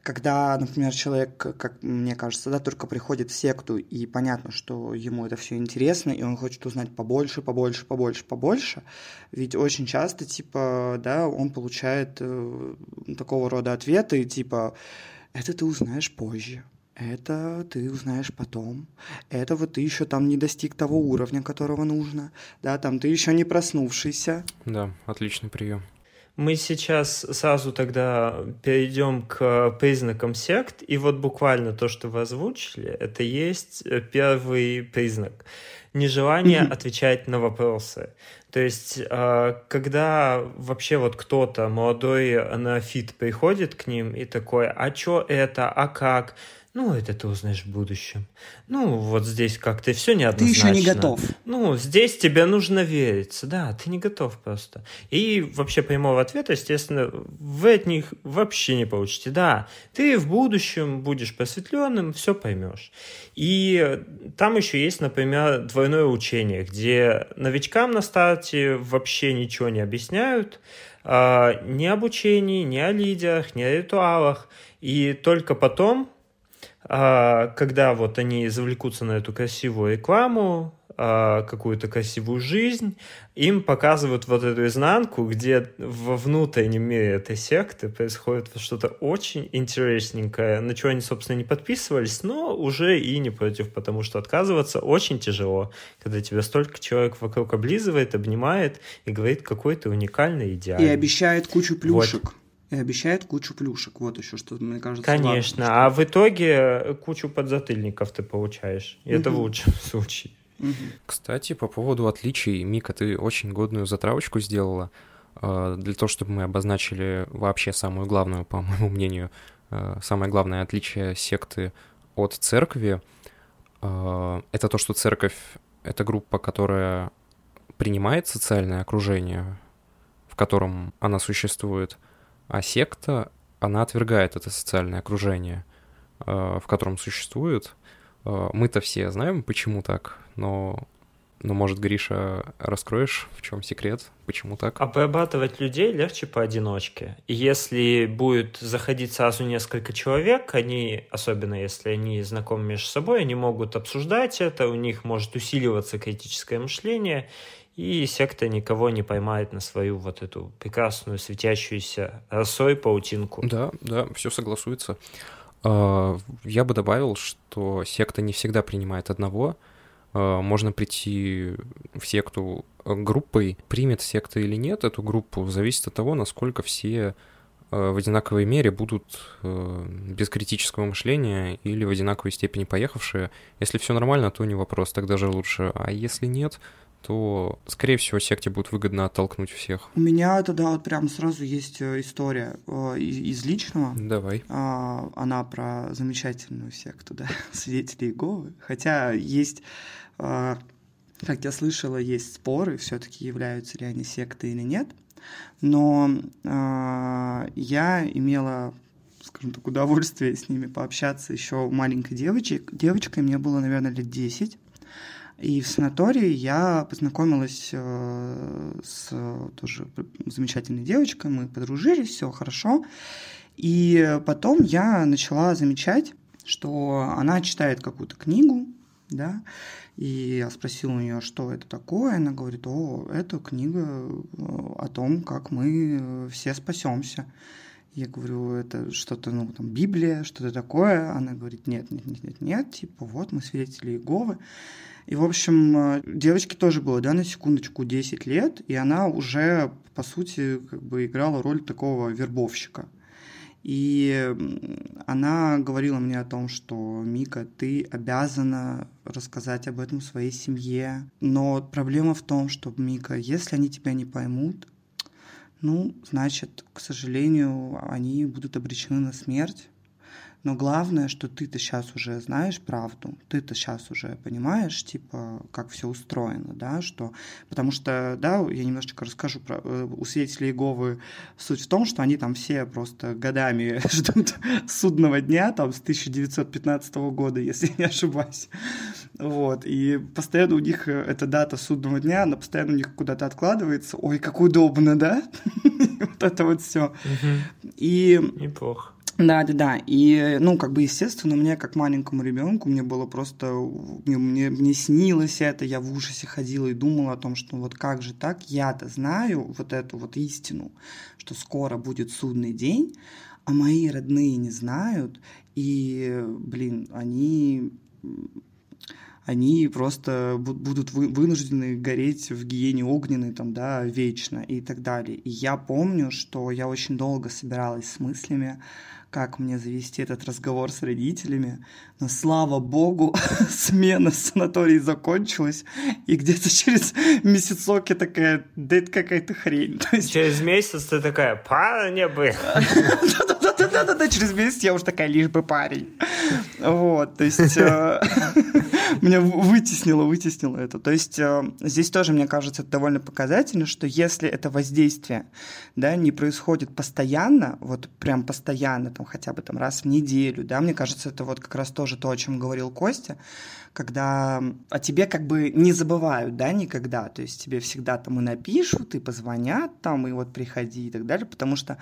когда, например, человек, как мне кажется, да, только приходит в секту, и понятно, что ему это все интересно, и он хочет узнать побольше, побольше, побольше, побольше, ведь очень часто, типа, да, он получает э, такого рода ответы, типа, это ты узнаешь позже, это ты узнаешь потом. Это вот ты еще там не достиг того уровня, которого нужно. Да, там ты еще не проснувшийся. Да, отличный прием. Мы сейчас сразу тогда перейдем к признакам сект, и вот буквально то, что вы озвучили, это есть первый признак. Нежелание отвечать на вопросы. То есть, а, когда вообще вот кто-то, молодой анафит, приходит к ним и такой, а что это, а как? Ну, это ты узнаешь в будущем. Ну, вот здесь как-то все неоднозначно. Ты еще не готов. Ну, здесь тебе нужно вериться. Да, ты не готов просто. И вообще прямого ответа, естественно, вы от них вообще не получите. Да, ты в будущем будешь просветленным, все поймешь. И там еще есть, например, двойное учение, где новичкам на старте вообще ничего не объясняют, а, ни об учении, ни о лидерах, ни о ритуалах. И только потом а, когда вот они завлекутся на эту красивую рекламу, а, какую-то красивую жизнь, им показывают вот эту изнанку, где во внутреннем мире этой секты происходит что-то очень интересненькое, на что они, собственно, не подписывались, но уже и не против, потому что отказываться очень тяжело, когда тебя столько человек вокруг облизывает, обнимает и говорит, какой ты уникальный, идеальный. И обещает кучу плюшек. Вот и обещает кучу плюшек. Вот еще что, мне кажется, Конечно, важно, а в итоге кучу подзатыльников ты получаешь. И угу. это в лучшем случае. Угу. Кстати, по поводу отличий, Мика, ты очень годную затравочку сделала а, для того, чтобы мы обозначили вообще самую главную, по моему мнению, а, самое главное отличие секты от церкви. Это то, что церковь — это группа, которая принимает социальное окружение, в котором она существует — а секта, она отвергает это социальное окружение, э, в котором существует. Э, мы-то все знаем, почему так, но но, может, Гриша, раскроешь, в чем секрет, почему так? Обрабатывать людей легче поодиночке. И если будет заходить сразу несколько человек, они, особенно если они знакомы между собой, они могут обсуждать это, у них может усиливаться критическое мышление, и секта никого не поймает на свою вот эту прекрасную светящуюся росой паутинку. Да, да, все согласуется. А, я бы добавил, что секта не всегда принимает одного. А, можно прийти в секту группой. Примет секта или нет эту группу, зависит от того, насколько все а, в одинаковой мере будут без критического мышления или в одинаковой степени поехавшие. Если все нормально, то не вопрос, тогда же лучше. А если нет, то, скорее всего, секте будет выгодно оттолкнуть всех. У меня тогда вот прям сразу есть э, история э, из личного. Давай. А, она про замечательную секту, да, свидетелей Иеговы. Хотя есть, а, как я слышала, есть споры, все-таки являются ли они сектой или нет. Но я имела скажем так, удовольствие с ними пообщаться еще маленькой девочкой. Девочкой мне было, наверное, лет 10. И в санатории я познакомилась э, с тоже замечательной девочкой, мы подружились, все хорошо. И потом я начала замечать, что она читает какую-то книгу, да, и я спросила у нее, что это такое. Она говорит, о, это книга э, о том, как мы все спасемся. Я говорю, это что-то, ну, там, Библия, что-то такое. Она говорит, нет, нет, нет, нет, нет, типа, вот мы свидетели Иеговы. И, в общем, э, девочке тоже было, да, на секундочку 10 лет, и она уже, по сути, как бы играла роль такого вербовщика. И она говорила мне о том, что Мика, ты обязана рассказать об этом своей семье. Но проблема в том, что Мика, если они тебя не поймут, ну, значит, к сожалению, они будут обречены на смерть. Но главное, что ты-то сейчас уже знаешь правду, ты-то сейчас уже понимаешь, типа, как все устроено, да, что... Потому что, да, я немножечко расскажу про... Э, у свидетелей Иеговы суть в том, что они там все просто годами ждут судного дня, там, с 1915 года, если не ошибаюсь. Вот, и постоянно у них э, эта дата судного дня, она постоянно у них куда-то откладывается. Ой, как удобно, да? Вот это вот все. И... Неплохо. Да, да, да. И, ну, как бы, естественно, мне, как маленькому ребенку, мне было просто, мне, мне, мне снилось это, я в ужасе ходила и думала о том, что вот как же так, я-то знаю вот эту вот истину, что скоро будет судный день, а мои родные не знают, и, блин, они они просто будут вынуждены гореть в гиене огненной, там, да, вечно и так далее. И я помню, что я очень долго собиралась с мыслями, как мне завести этот разговор с родителями. Но слава богу, смена в санатории закончилась, и где-то через месяцок я такая, да это какая-то хрень. То есть... Через месяц ты такая, парня бы. Да-да-да, через месяц я уже такая, лишь бы парень. Вот, то есть э, меня вытеснило, вытеснило это. То есть э, здесь тоже, мне кажется, это довольно показательно, что если это воздействие, да, не происходит постоянно, вот прям постоянно, там хотя бы там раз в неделю, да, мне кажется, это вот как раз тоже то, о чем говорил Костя, когда о тебе как бы не забывают, да, никогда, то есть тебе всегда там и напишут, и позвонят там, и вот приходи и так далее, потому что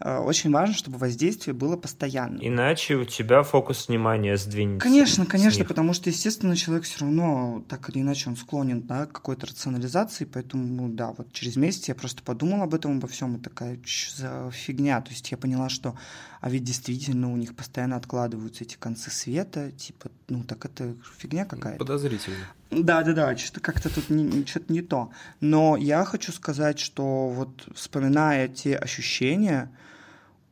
э, очень важно, чтобы воздействие было постоянно. Иначе у тебя фокус внимания сдвинется. Конечно, конечно, потому что, естественно, человек все равно, так или иначе, он склонен да, к какой-то рационализации, поэтому, ну, да, вот через месяц я просто подумала об этом, обо всем, и такая, что за фигня, то есть я поняла, что, а ведь действительно у них постоянно откладываются эти концы света, типа, ну, так это фигня фигня какая-то. Подозрительно. Да, да, да, что-то как-то тут не, что-то не то. Но я хочу сказать, что вот вспоминая те ощущения,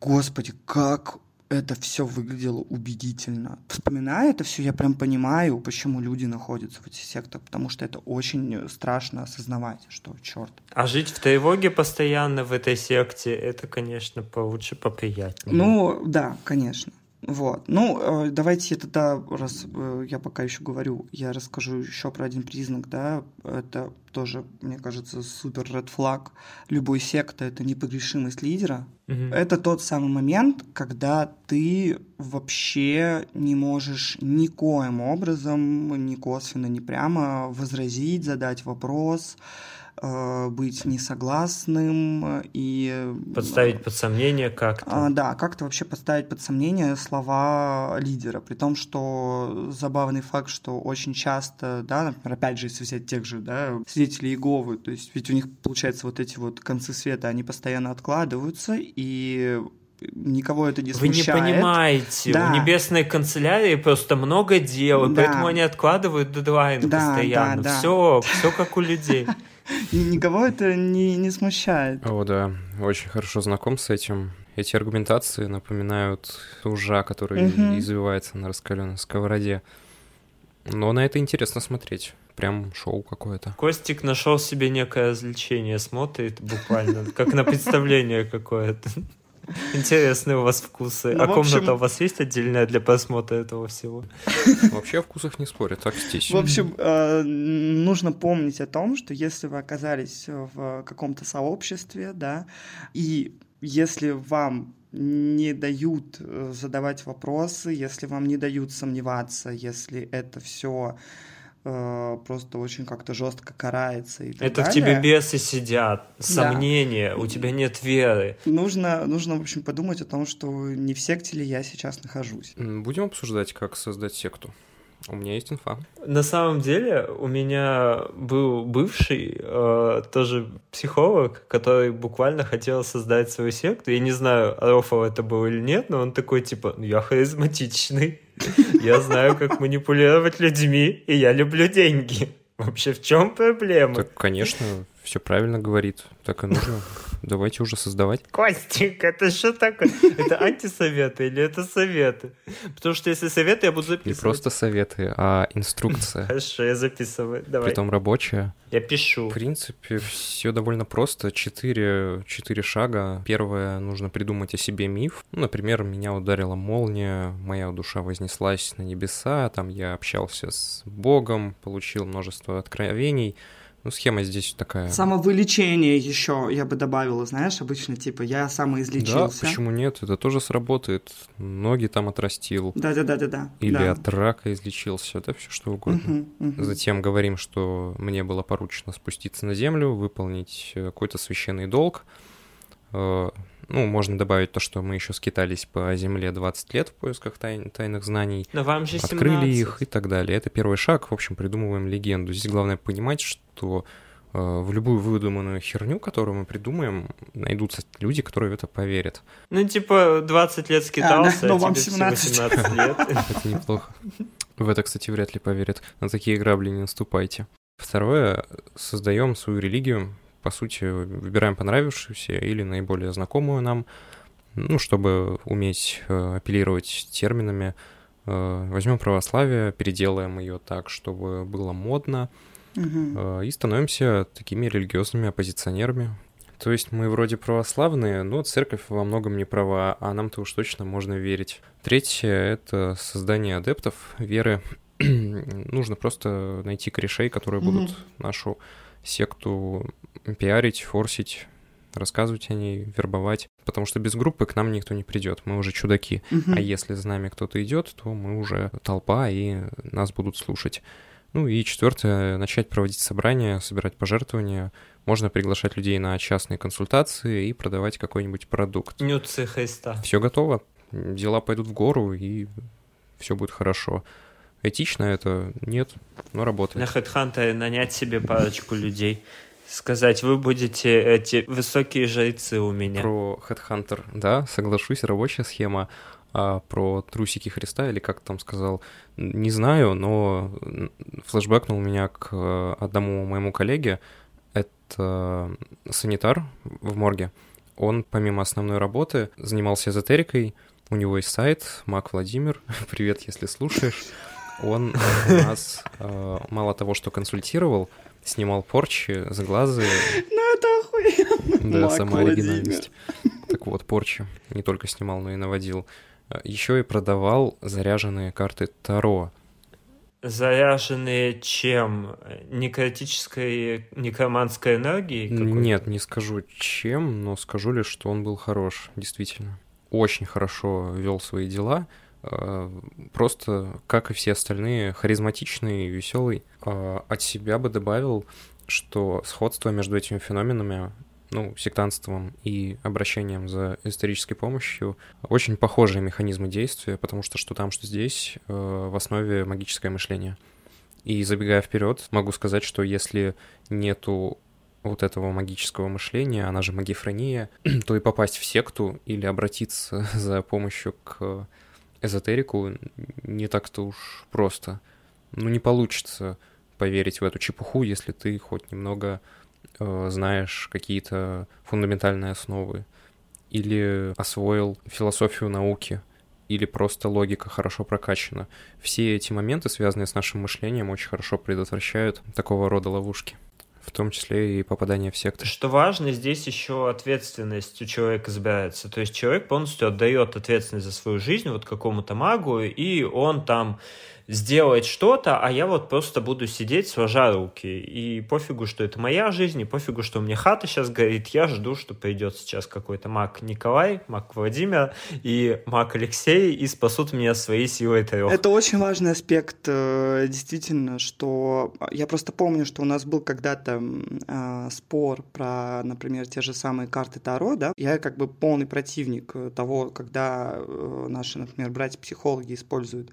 господи, как это все выглядело убедительно. Вспоминая это все, я прям понимаю, почему люди находятся в этих сектах, потому что это очень страшно осознавать, что черт. А жить в тревоге постоянно в этой секте, это, конечно, получше, поприятнее. Ну, да, конечно. Вот. Ну, э, давайте тогда, раз э, я пока еще говорю, я расскажу еще про один признак, да, это тоже, мне кажется, супер red флаг любой секты, это непогрешимость лидера. Mm-hmm. Это тот самый момент, когда ты вообще не можешь никоим образом, ни косвенно, ни прямо возразить, задать вопрос, быть несогласным и... Подставить под сомнение как-то. А, да, как-то вообще подставить под сомнение слова лидера, при том, что забавный факт, что очень часто, да, например, опять же, если взять тех же, да, свидетелей Иеговы, то есть ведь у них, получается, вот эти вот концы света, они постоянно откладываются, и никого это не смущает. Вы не понимаете, да. у небесной канцелярии просто много дел, да. поэтому они откладывают дедлайн да, постоянно. Да, да. Все, все как у людей. Никого это не, не смущает. О, да, очень хорошо знаком с этим. Эти аргументации напоминают ужа, который угу. извивается на раскаленной сковороде. Но на это интересно смотреть. Прям шоу какое-то. Костик нашел себе некое развлечение, смотрит буквально, как на представление какое-то. Интересные у вас вкусы. Ну, а общем... комната у вас есть отдельная для просмотра этого всего? Вообще о вкусах не спорят, так здесь. В общем, э, нужно помнить о том, что если вы оказались в каком-то сообществе, да, и если вам не дают э, задавать вопросы, если вам не дают сомневаться, если это все просто очень как-то жестко карается и так Это далее. в тебе бесы сидят, сомнения, да. у тебя нет веры. Нужно, нужно, в общем, подумать о том, что не в секте ли я сейчас нахожусь. Будем обсуждать, как создать секту. У меня есть инфа. На самом деле у меня был бывший э, тоже психолог, который буквально хотел создать свою секту. Я не знаю, Рофл это был или нет, но он такой типа, ну я харизматичный, я знаю, как манипулировать людьми, и я люблю деньги. Вообще в чем проблема? Так, конечно, все правильно говорит. Так и нужно. Давайте уже создавать. Костик, это что такое? Это антисоветы или это советы? Потому что если советы, я буду записывать. Не просто советы, а инструкция. Хорошо, я записываю. Давай. Притом рабочая. Я пишу. В принципе, все довольно просто. Четыре, четыре шага. Первое, нужно придумать о себе миф. Ну, например, меня ударила молния, моя душа вознеслась на небеса, там я общался с Богом, получил множество откровений. Ну, схема здесь такая. Самовылечение еще, я бы добавила, знаешь, обычно типа я самоизлечился. Да, почему нет? Это тоже сработает. Ноги там отрастил. Да-да-да-да-да. Или да. от рака излечился, да, все что угодно. Угу, угу. Затем говорим, что мне было поручено спуститься на землю, выполнить э, какой-то священный долг. Ну, можно добавить то, что мы еще скитались по земле 20 лет в поисках тай- тайных знаний. Но вам же 17. Открыли их и так далее. Это первый шаг. В общем, придумываем легенду. Здесь главное понимать, что э, в любую выдуманную херню, которую мы придумаем, найдутся люди, которые в это поверят. Ну, типа, 20 лет скитался, а, но а вам тебе 17. 18 лет. Это неплохо. В это, кстати, вряд ли поверят. На такие грабли не наступайте. Второе, создаем свою религию, по сути, выбираем понравившуюся или наиболее знакомую нам, ну, чтобы уметь э, апеллировать терминами. Э, возьмем православие, переделаем ее так, чтобы было модно, угу. и становимся такими религиозными оппозиционерами. То есть мы вроде православные, но церковь во многом не права, а нам-то уж точно можно верить. Третье — это создание адептов веры. Нужно просто найти корешей, которые угу. будут нашу секту пиарить, форсить, рассказывать о ней, вербовать, потому что без группы к нам никто не придет, мы уже чудаки. Угу. А если за нами кто-то идет, то мы уже толпа, и нас будут слушать. Ну и четвертое, начать проводить собрания, собирать пожертвования. Можно приглашать людей на частные консультации и продавать какой-нибудь продукт. Нюцы Христа. Все готово, дела пойдут в гору, и все будет хорошо. Этично это? Нет, но работает. На HeadHunter нанять себе парочку людей сказать, вы будете эти высокие жрецы у меня. Про Headhunter, да, соглашусь, рабочая схема. А про трусики Христа, или как там сказал, не знаю, но флешбэкнул меня к одному моему коллеге. Это санитар в морге. Он, помимо основной работы, занимался эзотерикой. У него есть сайт, Мак Владимир. Привет, если слушаешь. Он у нас э, мало того, что консультировал, снимал порчи, заглазы. Ну это охуенно. Да, сама оригинальность. Так вот, порчи не только снимал, но и наводил. Еще и продавал заряженные карты Таро. Заряженные чем? Некротической, некроманской энергией? Нет, не скажу чем, но скажу лишь, что он был хорош, действительно. Очень хорошо вел свои дела. Просто, как и все остальные, харизматичный, веселый. Э, от себя бы добавил, что сходство между этими феноменами, ну, сектантством и обращением за исторической помощью, очень похожие механизмы действия, потому что что там, что здесь, э, в основе магическое мышление. И забегая вперед, могу сказать, что если нету вот этого магического мышления, она же магифрения, то и попасть в секту или обратиться за помощью к эзотерику не так-то уж просто. Ну, не получится поверить в эту чепуху, если ты хоть немного э, знаешь какие-то фундаментальные основы или освоил философию науки, или просто логика хорошо прокачана. Все эти моменты, связанные с нашим мышлением, очень хорошо предотвращают такого рода ловушки в том числе и попадание в секты. Что важно, здесь еще ответственность у человека избирается. То есть человек полностью отдает ответственность за свою жизнь вот какому-то магу, и он там сделать что-то, а я вот просто буду сидеть, сложа руки. И пофигу, что это моя жизнь, и пофигу, что у меня хата сейчас горит. Я жду, что придет сейчас какой-то маг Николай, маг Владимир и маг Алексей и спасут меня своей силой трех. Это очень важный аспект, э, действительно, что я просто помню, что у нас был когда-то э, спор про, например, те же самые карты Таро, да. Я как бы полный противник того, когда э, наши, например, братья-психологи используют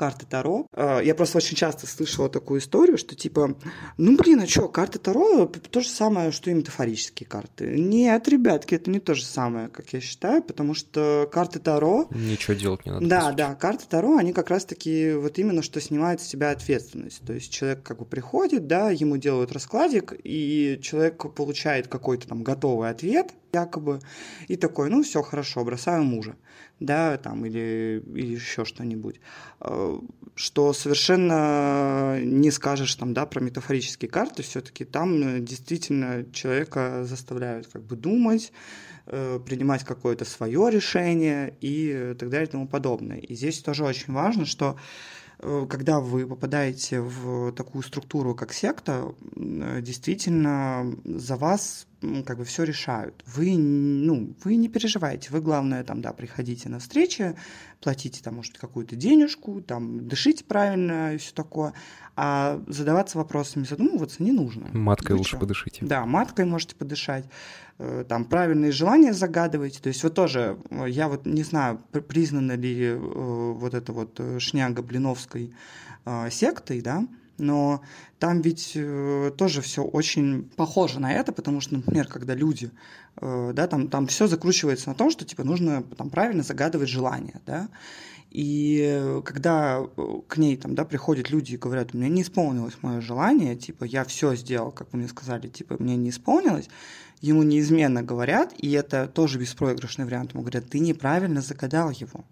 карты Таро. А, я просто очень часто слышала такую историю, что типа, ну блин, а что, карты Таро то же самое, что и метафорические карты. Нет, ребятки, это не то же самое, как я считаю, потому что карты Таро... Ничего делать не надо. Да, да, карты Таро, они как раз-таки вот именно что снимают с себя ответственность. То есть человек как бы приходит, да, ему делают раскладик, и человек получает какой-то там готовый ответ, якобы, и такой, ну все, хорошо, бросаю мужа да, там, или, или еще что-нибудь, э, что совершенно не скажешь там, да, про метафорические карты, все-таки там э, действительно человека заставляют как бы думать, э, принимать какое-то свое решение и так далее и тому подобное. И здесь тоже очень важно, что когда вы попадаете в такую структуру, как секта, действительно за вас как бы все решают. Вы, ну, вы не переживаете. Вы, главное, там, да, приходите на встречи, платите там, может, какую-то денежку, там, дышите правильно и все такое. А задаваться вопросами, задумываться не нужно. Маткой вы лучше что? подышите. Да, маткой можете подышать. Э, там правильные желания загадываете. То есть вот тоже, э, я вот не знаю, признана ли э, вот эта вот шняга Блиновской сектой, да, но там ведь э, тоже все очень похоже на это, потому что, например, когда люди, э, да, там, там все закручивается на том, что типа нужно там правильно загадывать желание, да, И когда к ней там, да, приходят люди и говорят, у меня не исполнилось мое желание, типа, я все сделал, как вы мне сказали, типа, мне не исполнилось, ему неизменно говорят, и это тоже беспроигрышный вариант, ему говорят, ты неправильно загадал его.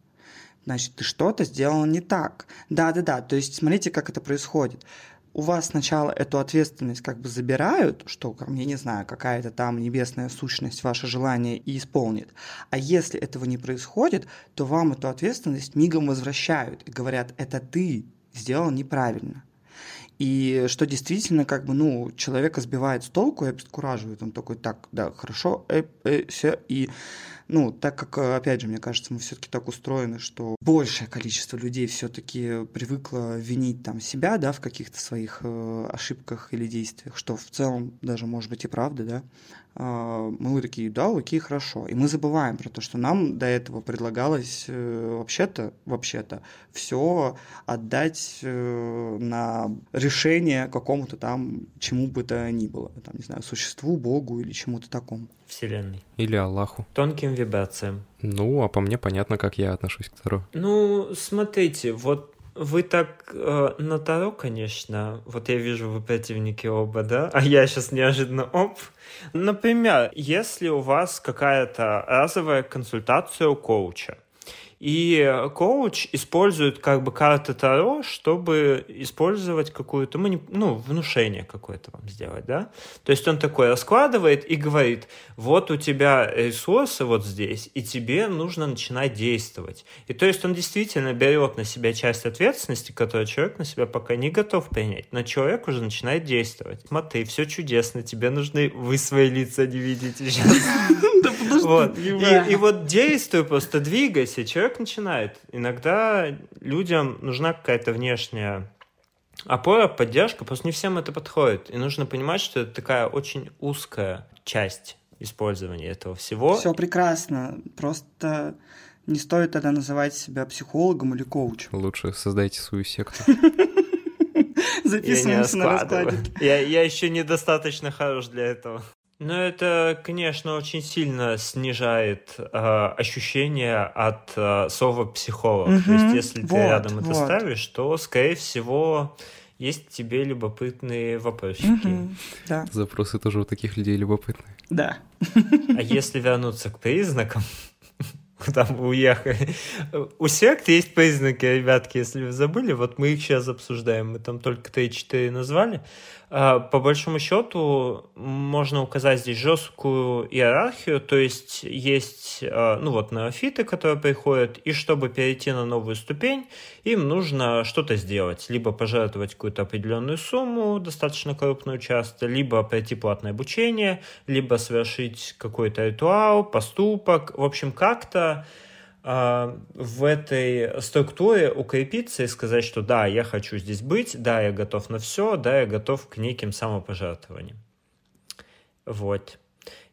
Значит, ты что-то сделал не так. Да-да-да, то есть смотрите, как это происходит у вас сначала эту ответственность как бы забирают, что, я не знаю, какая-то там небесная сущность ваше желание и исполнит. А если этого не происходит, то вам эту ответственность мигом возвращают и говорят, это ты сделал неправильно. И что действительно, как бы, ну, человека сбивает с толку и обескураживает. Он такой, так, да, хорошо, э, э, все. И ну, так как, э, опять же, мне кажется, мы все-таки так устроены, что большее количество людей все-таки привыкло винить там себя, да, в каких-то своих э, ошибках или действиях, что в целом даже может быть и правда, да, мы такие, да, окей, хорошо. И мы забываем про то, что нам до этого предлагалось э, вообще-то, вообще-то все отдать э, на решение какому-то там, чему бы то ни было. Там, не знаю, существу, Богу или чему-то такому. Вселенной. Или Аллаху. Тонким вибрациям. Ну, а по мне понятно, как я отношусь к Таро. Ну, смотрите, вот вы так э, на Таро, конечно, вот я вижу, вы противники оба, да? А я сейчас неожиданно оп. Например, если у вас какая-то разовая консультация у коуча, и коуч использует как бы карты Таро, чтобы использовать какую-то, ну, внушение какое-то вам сделать, да? То есть он такой раскладывает и говорит, вот у тебя ресурсы вот здесь, и тебе нужно начинать действовать. И то есть он действительно берет на себя часть ответственности, которую человек на себя пока не готов принять, но человек уже начинает действовать. Смотри, все чудесно, тебе нужны, вы свои лица не видите сейчас. И вот действуй, просто двигайся. Человек начинает. Иногда людям нужна какая-то внешняя опора, поддержка, просто не всем это подходит. И нужно понимать, что это такая очень узкая часть использования этого всего. Все прекрасно. Просто не стоит тогда называть себя психологом или коучем. Лучше создайте свою секту. Записываемся на раскладе. Я, я еще недостаточно хорош для этого. Но это, конечно, очень сильно снижает э, ощущение от э, слова психолог. Угу, То есть, если вот, ты рядом это ставишь, то, скорее всего, есть тебе любопытные вопросики. Угу, да. Запросы тоже у таких людей любопытные. Да. А если вернуться к признакам, куда мы уехали. У сект есть признаки, ребятки, если вы забыли, вот мы их сейчас обсуждаем, мы там только 3-4 назвали. А, по большому счету можно указать здесь жесткую иерархию, то есть есть, а, ну вот, неофиты, которые приходят, и чтобы перейти на новую ступень, им нужно что-то сделать, либо пожертвовать какую-то определенную сумму, достаточно крупную часто, либо пройти платное обучение, либо совершить какой-то ритуал, поступок, в общем, как-то в этой структуре укрепиться и сказать, что да, я хочу здесь быть, да, я готов на все, да, я готов к неким самопожертвованиям. Вот.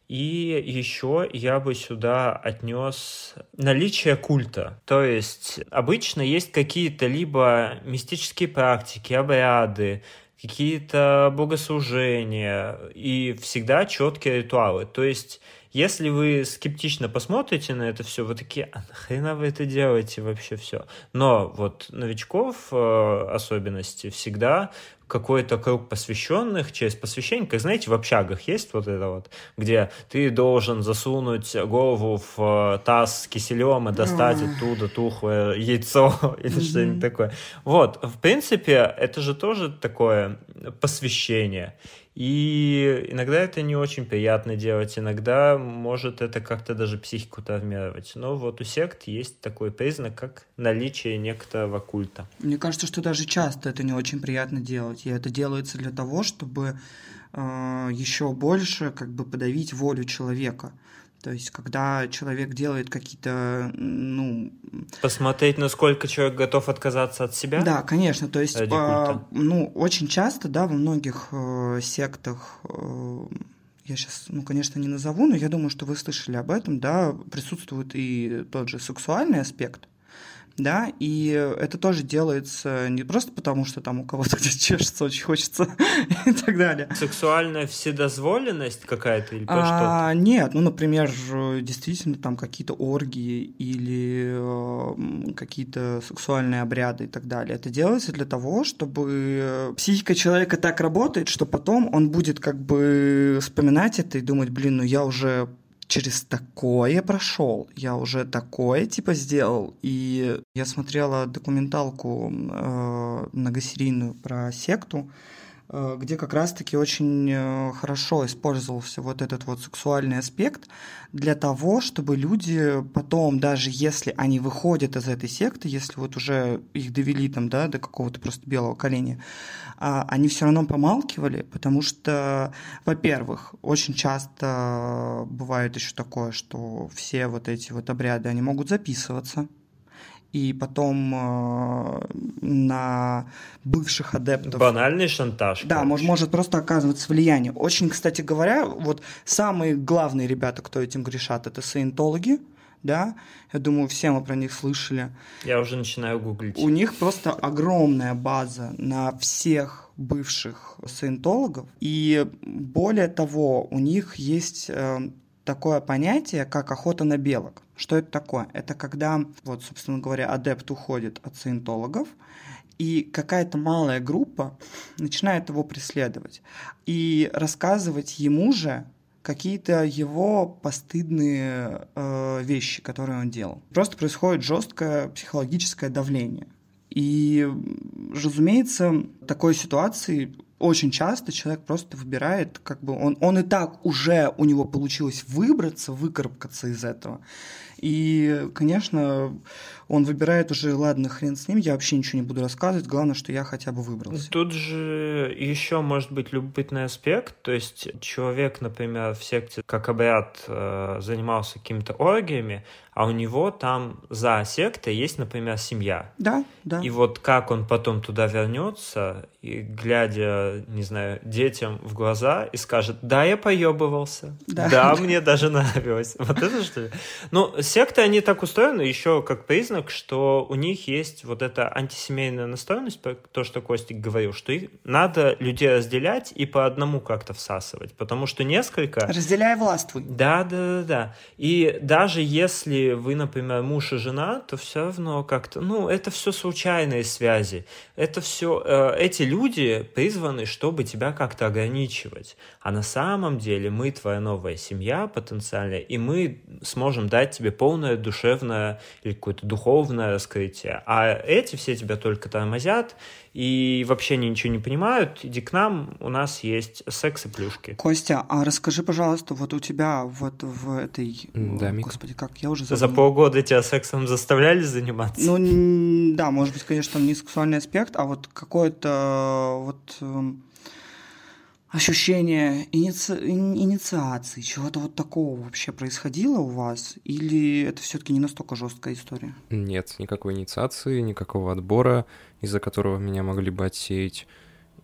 И еще я бы сюда отнес наличие культа. То есть обычно есть какие-то либо мистические практики, обряды, какие-то богослужения и всегда четкие ритуалы. То есть если вы скептично посмотрите на это все, вы такие, а нахрена вы это делаете вообще все? Но вот новичков э, особенности всегда какой-то круг посвященных через посвящение, как знаете, в общагах есть вот это вот, где ты должен засунуть голову в э, таз с киселем и достать оттуда тухлое яйцо или что-нибудь такое. Вот, в принципе, это же тоже такое посвящение. И иногда это не очень приятно делать, иногда может это как-то даже психику травмировать. Но вот у сект есть такой признак, как наличие некоторого культа. Мне кажется, что даже часто это не очень приятно делать. И это делается для того, чтобы э, еще больше как бы подавить волю человека. То есть, когда человек делает какие-то, ну... Посмотреть, насколько человек готов отказаться от себя? Да, конечно. То есть, по, ну, очень часто, да, во многих э, сектах, э, я сейчас, ну, конечно, не назову, но я думаю, что вы слышали об этом, да, присутствует и тот же сексуальный аспект. Да, и это тоже делается не просто потому, что там у кого-то где чешется, очень хочется и так далее. Сексуальная вседозволенность какая-то или а, что? Нет, ну, например, действительно там какие-то оргии или э, какие-то сексуальные обряды и так далее. Это делается для того, чтобы психика человека так работает, что потом он будет как бы вспоминать это и думать, блин, ну я уже через такое прошел, я уже такое типа сделал. И я смотрела документалку э, многосерийную про секту, где как раз-таки очень э, хорошо использовался вот этот вот сексуальный аспект для того, чтобы люди потом, даже если они выходят из этой секты, если вот уже их довели там, да, до какого-то просто белого коленя, а, они все равно помалкивали, потому что, во-первых, очень часто бывает еще такое, что все вот эти вот обряды, они могут записываться, и потом э, на бывших адептов... Банальный шантаж. Да, может, может просто оказываться влияние. Очень, кстати говоря, вот самые главные ребята, кто этим грешат, это саентологи, да, я думаю, все мы про них слышали. Я уже начинаю гуглить. У них просто огромная база на всех бывших саентологов, и более того, у них есть э, такое понятие, как охота на белок. Что это такое? Это когда, вот, собственно говоря, адепт уходит от саентологов, и какая-то малая группа начинает его преследовать и рассказывать ему же какие-то его постыдные э, вещи, которые он делал. Просто происходит жесткое психологическое давление. И, разумеется, такой ситуации очень часто человек просто выбирает, как бы он, он и так уже у него получилось выбраться, выкарабкаться из этого. И, конечно, он выбирает уже, ладно, хрен с ним, я вообще ничего не буду рассказывать, главное, что я хотя бы выбрался. Тут же еще может быть любопытный аспект, то есть человек, например, в секте как обряд э, занимался какими-то оргиями, а у него там за сектой есть, например, семья. Да, да. И вот как он потом туда вернется, и глядя, не знаю, детям в глаза и скажет, да, я поебывался, да, да мне даже нравилось. Вот это что ли? Ну, секты, они так устроены еще как признак, что у них есть вот эта антисемейная настроенность, то, что Костик говорил, что их надо людей разделять и по одному как-то всасывать, потому что несколько... Разделяй властвуй. Да, да, да, да. И даже если вы, например, муж и жена, то все равно как-то, ну, это все случайные связи. Это все, э, эти люди призваны, чтобы тебя как-то ограничивать. А на самом деле мы твоя новая семья потенциальная, и мы сможем дать тебе полное душевное или какое-то духовное раскрытие. А эти все тебя только тормозят, и вообще они ничего не понимают, иди к нам, у нас есть секс и плюшки. Костя, а расскажи, пожалуйста, вот у тебя вот в этой... Да, Господи, как я уже забыл. За полгода тебя сексом заставляли заниматься? Ну, да, может быть, конечно, не сексуальный аспект, а вот какое-то вот эм, ощущение иници... инициации, чего-то вот такого вообще происходило у вас? Или это все-таки не настолько жесткая история? Нет, никакой инициации, никакого отбора, из-за которого меня могли бы отсеять.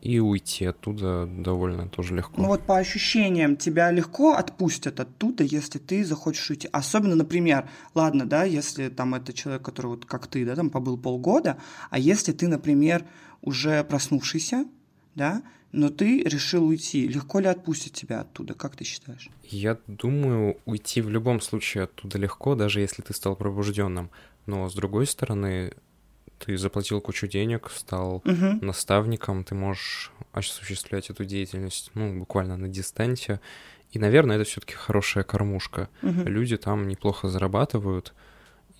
И уйти оттуда довольно тоже легко. Ну вот по ощущениям, тебя легко отпустят оттуда, если ты захочешь уйти. Особенно, например, ладно, да, если там это человек, который вот как ты, да, там побыл полгода, а если ты, например, уже проснувшийся, да, но ты решил уйти. Легко ли отпустить тебя оттуда? Как ты считаешь? Я думаю, уйти в любом случае оттуда легко, даже если ты стал пробужденным. Но с другой стороны, ты заплатил кучу денег, стал угу. наставником, ты можешь осуществлять эту деятельность, ну, буквально на дистанте. И, наверное, это все-таки хорошая кормушка. Угу. Люди там неплохо зарабатывают,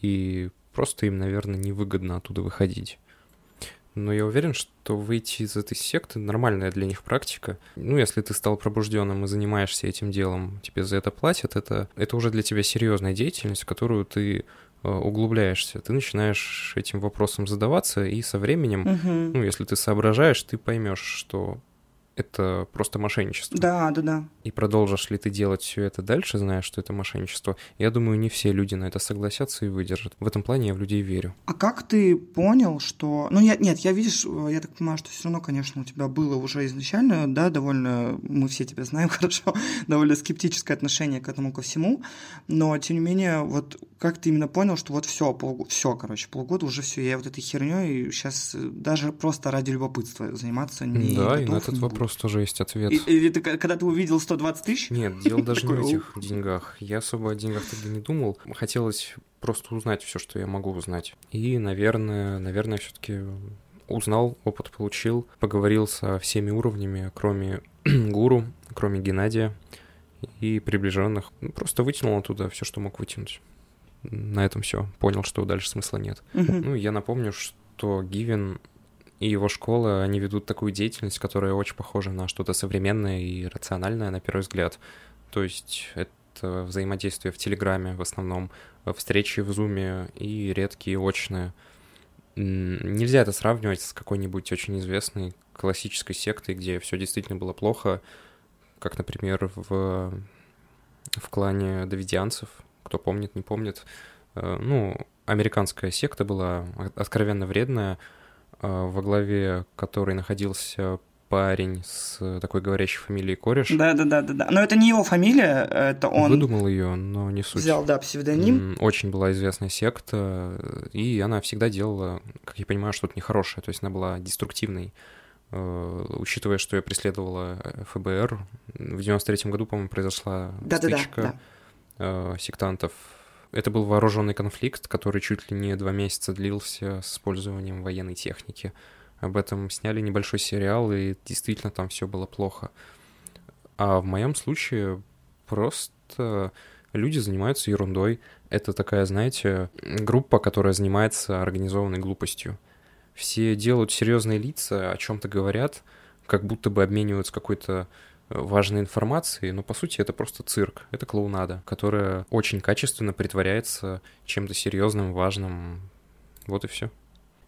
и просто им, наверное, невыгодно оттуда выходить. Но я уверен, что выйти из этой секты нормальная для них практика. Ну, если ты стал пробужденным и занимаешься этим делом, тебе за это платят, это, это уже для тебя серьезная деятельность, которую ты э, углубляешься, ты начинаешь этим вопросом задаваться, и со временем, угу. ну, если ты соображаешь, ты поймешь, что это просто мошенничество. Да, да, да. И продолжишь ли ты делать все это дальше, зная, что это мошенничество? Я думаю, не все люди на это согласятся и выдержат. В этом плане я в людей верю. А как ты понял, что... Ну, я, нет, я, видишь, я так понимаю, что все равно, конечно, у тебя было уже изначально, да, довольно, мы все тебя знаем хорошо, довольно скептическое отношение к этому ко всему, но, тем не менее, вот как ты именно понял, что вот все, полгода, все, короче, полгода уже все, я вот этой херней сейчас даже просто ради любопытства заниматься не Да, готов, и на этот вопрос тоже есть ответ. Или ты, когда ты увидел 120 тысяч? Нет, дело даже не в этих деньгах. Я особо о деньгах тогда не думал. Хотелось просто узнать все, что я могу узнать. И, наверное, наверное, все-таки узнал, опыт получил, поговорил со всеми уровнями, кроме гуру, кроме Геннадия и приближенных. Просто вытянул оттуда все, что мог вытянуть. На этом все. Понял, что дальше смысла нет. Ну, я напомню, что Гивен и его школа, они ведут такую деятельность, которая очень похожа на что-то современное и рациональное, на первый взгляд. То есть это взаимодействие в Телеграме в основном, э, встречи в Зуме и редкие очные. Нельзя это сравнивать с какой-нибудь очень известной классической сектой, где все действительно было плохо, как, например, в, в клане давидианцев, кто помнит, не помнит. Э, Ну, американская секта была откровенно вредная, во главе которой находился парень с такой говорящей фамилией Кореш. Да, да, да, да, да. Но это не его фамилия, это он Выдумал ее, но не суть. взял, да, псевдоним. Очень была известная секта, э, и она всегда делала, как я понимаю, что-то нехорошее. То есть она была деструктивной, Э, учитывая, что ее преследовала э, ФБР. В 93 году, по-моему, произошла Да-да-да, стычка да. э, сектантов. Это был вооруженный конфликт, который чуть ли не два месяца длился с использованием военной техники. Об этом сняли небольшой сериал, и действительно там все было плохо. А в моем случае просто люди занимаются ерундой. Это такая, знаете, группа, которая занимается организованной глупостью. Все делают серьезные лица, о чем-то говорят, как будто бы обмениваются какой-то важной информацией, но по сути это просто цирк, это клоунада, которая очень качественно притворяется чем-то серьезным, важным. Вот и все.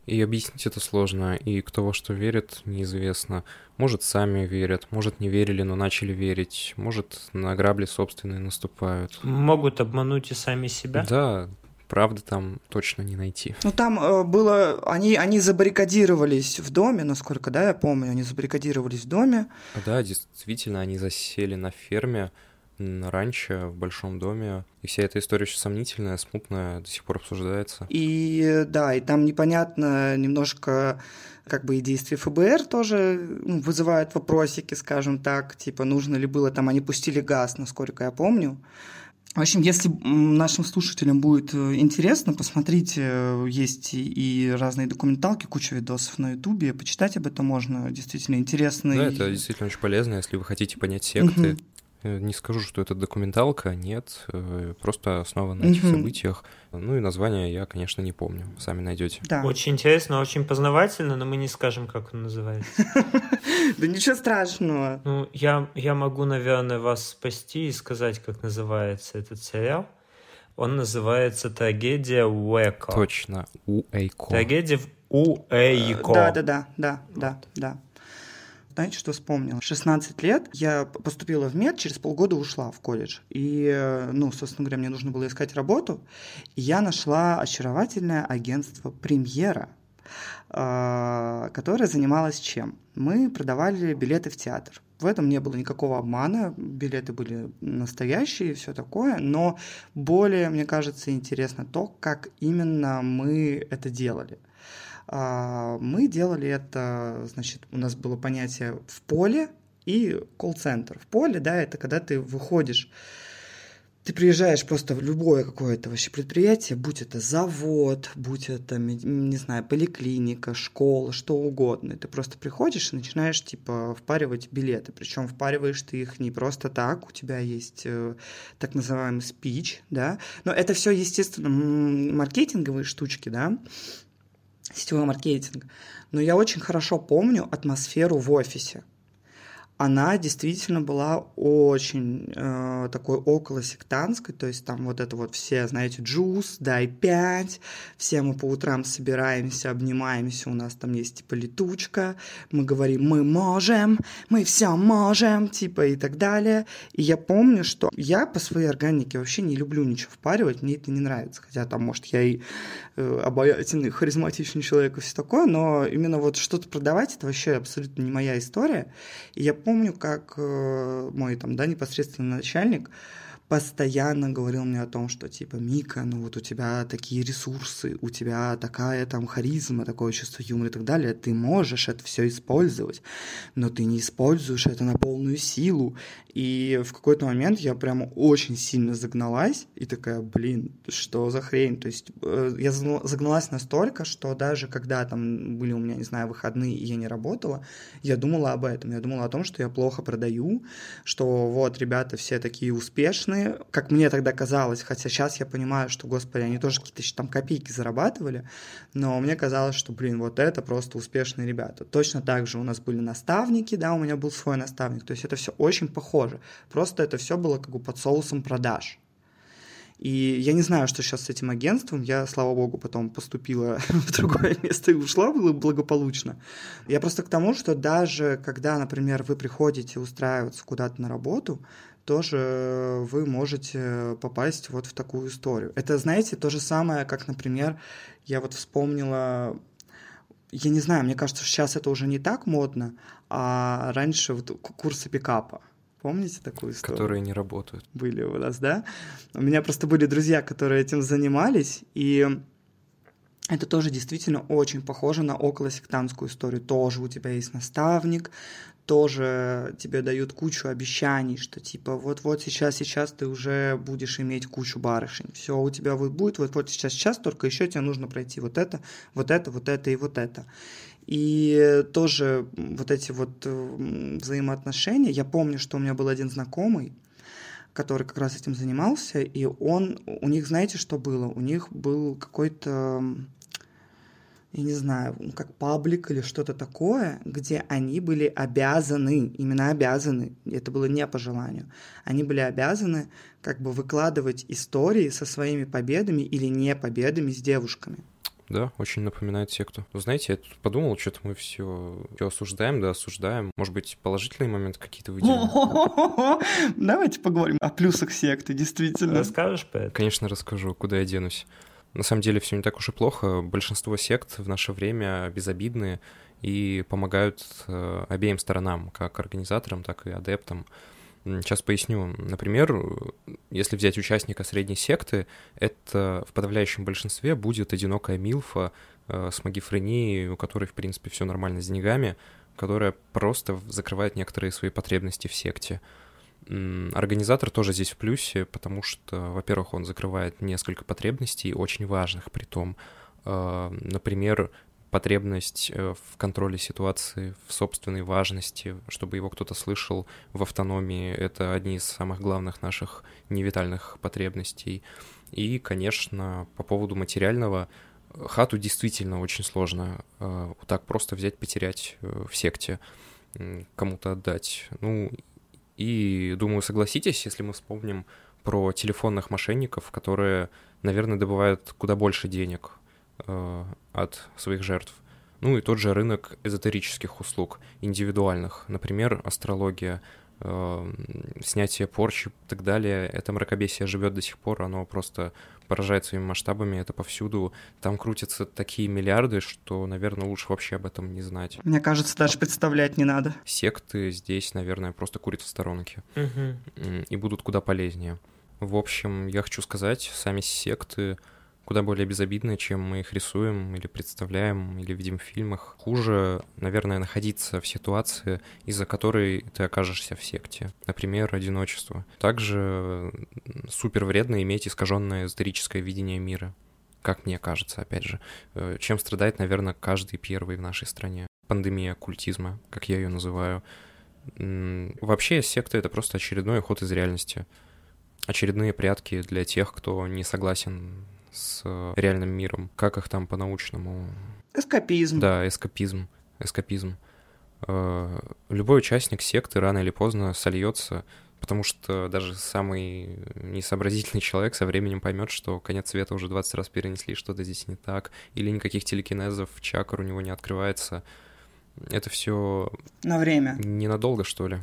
И объяснить это сложно, и кто во что верит, неизвестно. Может, сами верят, может, не верили, но начали верить, может, на грабли собственные наступают. Могут обмануть и сами себя. Да, правды там точно не найти. Ну, там э, было... Они, они забаррикадировались в доме, насколько, да, я помню, они забаррикадировались в доме. Да, действительно, они засели на ферме, на ранчо, в большом доме. И вся эта история очень сомнительная, смутная, до сих пор обсуждается. И да, и там непонятно немножко как бы и действия ФБР тоже ну, вызывают вопросики, скажем так, типа нужно ли было там, они пустили газ, насколько я помню. В общем, если нашим слушателям будет э, интересно, посмотрите, э, есть и разные документалки, куча видосов на Ютубе, почитать об этом можно, действительно интересно. Да, и- это действительно очень полезно, если вы хотите понять секты. Мгм. Э, Не скажу, что это документалка, нет, э, просто основа на этих событиях. Ну и название я, конечно, не помню, сами найдете. Да. Очень интересно, очень познавательно, но мы не скажем, как он называется. да ничего страшного. Ну, я, я могу, наверное, вас спасти и сказать, как называется этот сериал. Он называется «Трагедия Уэко». Точно, у Эйко. Трагедия в Уэйко. Да, да, да, да, да, да. Знаете, что вспомнила? 16 лет я поступила в мед, через полгода ушла в колледж. И, э, ну, собственно говоря, мне нужно было искать работу. И я нашла очаровательное агентство «Премьера», а, которое занималось чем? Мы продавали билеты в театр. В этом не было никакого обмана, билеты были настоящие и все такое, но более, мне кажется, интересно то, как именно мы это делали. А, Мы делали это, значит, у нас было понятие в поле и колл-центр. В поле, да, это когда ты выходишь, ты приезжаешь просто в любое какое-то вообще предприятие, будь это завод, будь это, не знаю, поликлиника, школа, что угодно. Ты просто приходишь и начинаешь, типа, впаривать билеты. Причем впариваешь ты их не просто так, у тебя есть э, так называемый спич, да. Но это все, естественно, маркетинговые штучки, да сетевой маркетинг. Но я очень хорошо помню атмосферу в офисе. Она действительно была очень э, такой около сектантской, то есть там вот это вот все, знаете, джуз, дай пять, все мы по утрам собираемся, обнимаемся, у нас там есть типа летучка, мы говорим, мы можем, мы все можем, типа и так далее. И я помню, что я по своей органике вообще не люблю ничего впаривать, мне это не нравится, хотя там, может, я и э, обаятельный, харизматичный человек и все такое, но именно вот что-то продавать, это вообще абсолютно не моя история. И я помню, как э, мой там, да, непосредственный начальник постоянно говорил мне о том, что типа Мика, ну вот у тебя такие ресурсы, у тебя такая там харизма, такое чувство юмора и так далее, ты можешь это все использовать, но ты не используешь это на полную силу. И в какой-то момент я прямо очень сильно загналась и такая, блин, что за хрень? То есть э, я загналась настолько, что даже когда там были у меня, не знаю, выходные, и я не работала, я думала об этом. Я думала о том, что я плохо продаю, что вот ребята все такие успешные, как мне тогда казалось, хотя сейчас я понимаю, что, господи, они тоже какие-то там копейки зарабатывали, но мне казалось, что, блин, вот это просто успешные ребята. Точно так же у нас были наставники, да, у меня был свой наставник, то есть это все очень похоже. Просто это все было как бы под соусом продаж. И я не знаю, что сейчас с этим агентством. Я, слава богу, потом поступила в другое место и ушла благополучно. Я просто к тому, что даже когда, например, вы приходите устраиваться куда-то на работу, тоже вы можете попасть вот в такую историю. Это, знаете, то же самое, как, например, я вот вспомнила я не знаю, мне кажется, сейчас это уже не так модно, а раньше вот курсы пикапа. Помните такую историю? Которые не работают. Были у нас, да? У меня просто были друзья, которые этим занимались, и это тоже действительно очень похоже на околосектантскую историю. Тоже у тебя есть наставник, тоже тебе дают кучу обещаний, что типа вот-вот сейчас, сейчас ты уже будешь иметь кучу барышень. Все у тебя вот будет, вот-вот сейчас, сейчас, только еще тебе нужно пройти вот это, вот это, вот это и вот это. И тоже вот эти вот взаимоотношения, я помню, что у меня был один знакомый, который как раз этим занимался, и он, у них, знаете, что было? У них был какой-то, я не знаю, ну, как паблик или что-то такое, где они были обязаны, именно обязаны, это было не по желанию, они были обязаны как бы выкладывать истории со своими победами или не победами с девушками. Да, очень напоминает секту. Вы знаете, я тут подумал, что-то мы все, все осуждаем, да, осуждаем. Может быть, положительные моменты какие-то выделим? Давайте поговорим о плюсах секты, действительно. Расскажешь по этому? Конечно, расскажу, куда я денусь. На самом деле все не так уж и плохо. Большинство сект в наше время безобидные и помогают э, обеим сторонам, как организаторам, так и адептам. Сейчас поясню. Например, если взять участника средней секты, это в подавляющем большинстве будет одинокая Милфа э, с магифренией, у которой, в принципе, все нормально с деньгами, которая просто закрывает некоторые свои потребности в секте. Организатор тоже здесь в плюсе, потому что, во-первых, он закрывает несколько потребностей, очень важных при том. Э, например, потребность э, в контроле ситуации, в собственной важности, чтобы его кто-то слышал в автономии. Это одни из самых главных наших невитальных потребностей. И, конечно, по поводу материального, хату действительно очень сложно э, так просто взять, потерять в секте, кому-то отдать. Ну, и, думаю, согласитесь, если мы вспомним про телефонных мошенников, которые, наверное, добывают куда больше денег Э, от своих жертв. Ну и тот же рынок эзотерических услуг, индивидуальных, например, астрология, э, снятие порчи и так далее. Это мракобесие живет до сих пор, оно просто поражает своими масштабами, это повсюду. Там крутятся такие миллиарды, что, наверное, лучше вообще об этом не знать. Мне кажется, даже представлять не надо. Секты здесь, наверное, просто курят в сторонке угу. и будут куда полезнее. В общем, я хочу сказать, сами секты куда более безобидны, чем мы их рисуем или представляем, или видим в фильмах. Хуже, наверное, находиться в ситуации, из-за которой ты окажешься в секте. Например, одиночество. Также супер вредно иметь искаженное эзотерическое видение мира. Как мне кажется, опять же. Э, чем страдает, наверное, каждый первый в нашей стране. Пандемия оккультизма, как я ее называю. Вообще, секта — это просто очередной уход из реальности. Очередные прятки для тех, кто не согласен с э, реальным миром. Как их там по-научному? Эскапизм. Да, эскапизм. Эскапизм. э, любой участник секты рано или поздно сольется, потому что даже самый несообразительный человек со временем поймет, что конец света уже 20 раз перенесли, что-то здесь не так, или никаких телекинезов, чакр у него не открывается. Это все... На время. Ненадолго, что ли?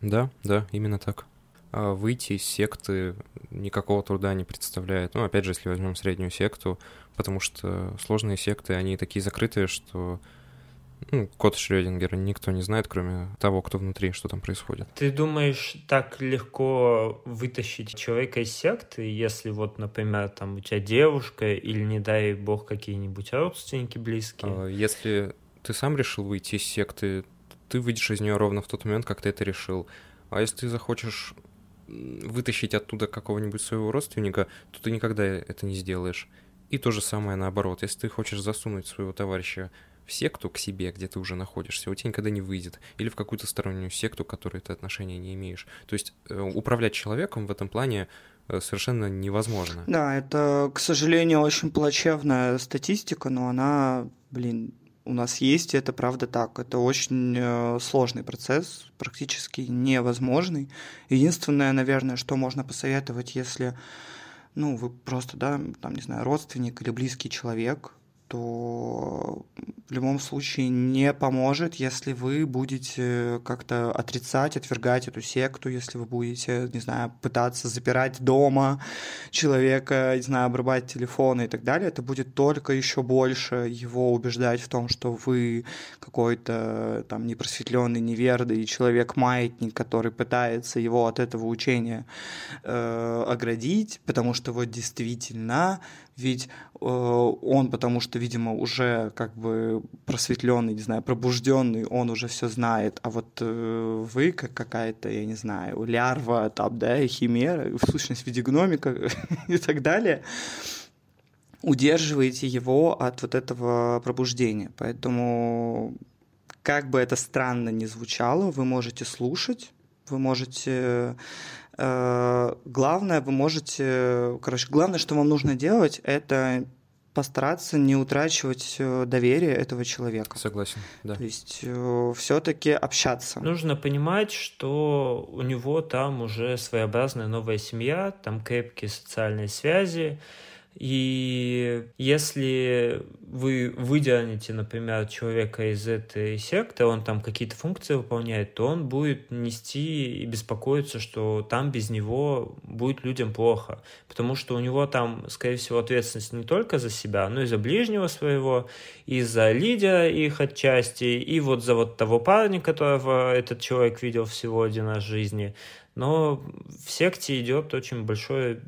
Да, да, именно так. А выйти из секты никакого труда не представляет. Ну, опять же, если возьмем среднюю секту, потому что сложные секты, они такие закрытые, что ну, код Шрёдингера никто не знает, кроме того, кто внутри, что там происходит. Ты думаешь, так легко вытащить человека из секты, если вот, например, там у тебя девушка или, не дай бог, какие-нибудь родственники близкие? А, если ты сам решил выйти из секты, ты выйдешь из нее ровно в тот момент, как ты это решил. А если ты захочешь вытащить оттуда какого-нибудь своего родственника, то ты никогда это не сделаешь. И то же самое наоборот. Если ты хочешь засунуть своего товарища в секту к себе, где ты уже находишься, у тебя никогда не выйдет. Или в какую-то стороннюю секту, к которой ты отношения не имеешь. То есть э, управлять человеком в этом плане э, совершенно невозможно. Да, это, к сожалению, очень плачевная статистика, но она, блин, у нас есть, и это правда так. Это очень э, сложный процесс, практически невозможный. Единственное, наверное, что можно посоветовать, если ну, вы просто, да, там, не знаю, родственник или близкий человек, то в любом случае не поможет, если вы будете как-то отрицать, отвергать эту секту, если вы будете, не знаю, пытаться запирать дома человека, не знаю, обрубать телефоны и так далее. Это будет только еще больше его убеждать в том, что вы какой-то там непросветленный, неверный человек-маятник, который пытается его от этого учения э, оградить, потому что вот действительно ведь э, он, потому что, видимо, уже как бы просветленный, не знаю, пробужденный, он уже все знает, а вот э, вы, как какая-то, я не знаю, лярва, там, да, химера, в сущности, в виде гномика и так далее, удерживаете его от вот этого пробуждения. Поэтому, как бы это странно ни звучало, вы можете слушать, вы можете главное, вы можете, короче, главное, что вам нужно делать, это постараться не утрачивать э, доверие этого человека. Согласен, да. То есть э, все-таки общаться. Нужно понимать, что у него там уже своеобразная новая семья, там крепкие социальные связи, и если вы выдернете, например, человека из этой секты, он там какие-то функции выполняет, то он будет нести и беспокоиться, что там без него будет людям плохо. Потому что у него там, скорее всего, ответственность не только за себя, но и за ближнего своего, и за лидера их отчасти, и вот за вот того парня, которого этот человек видел всего один раз в жизни но в секте идет очень большое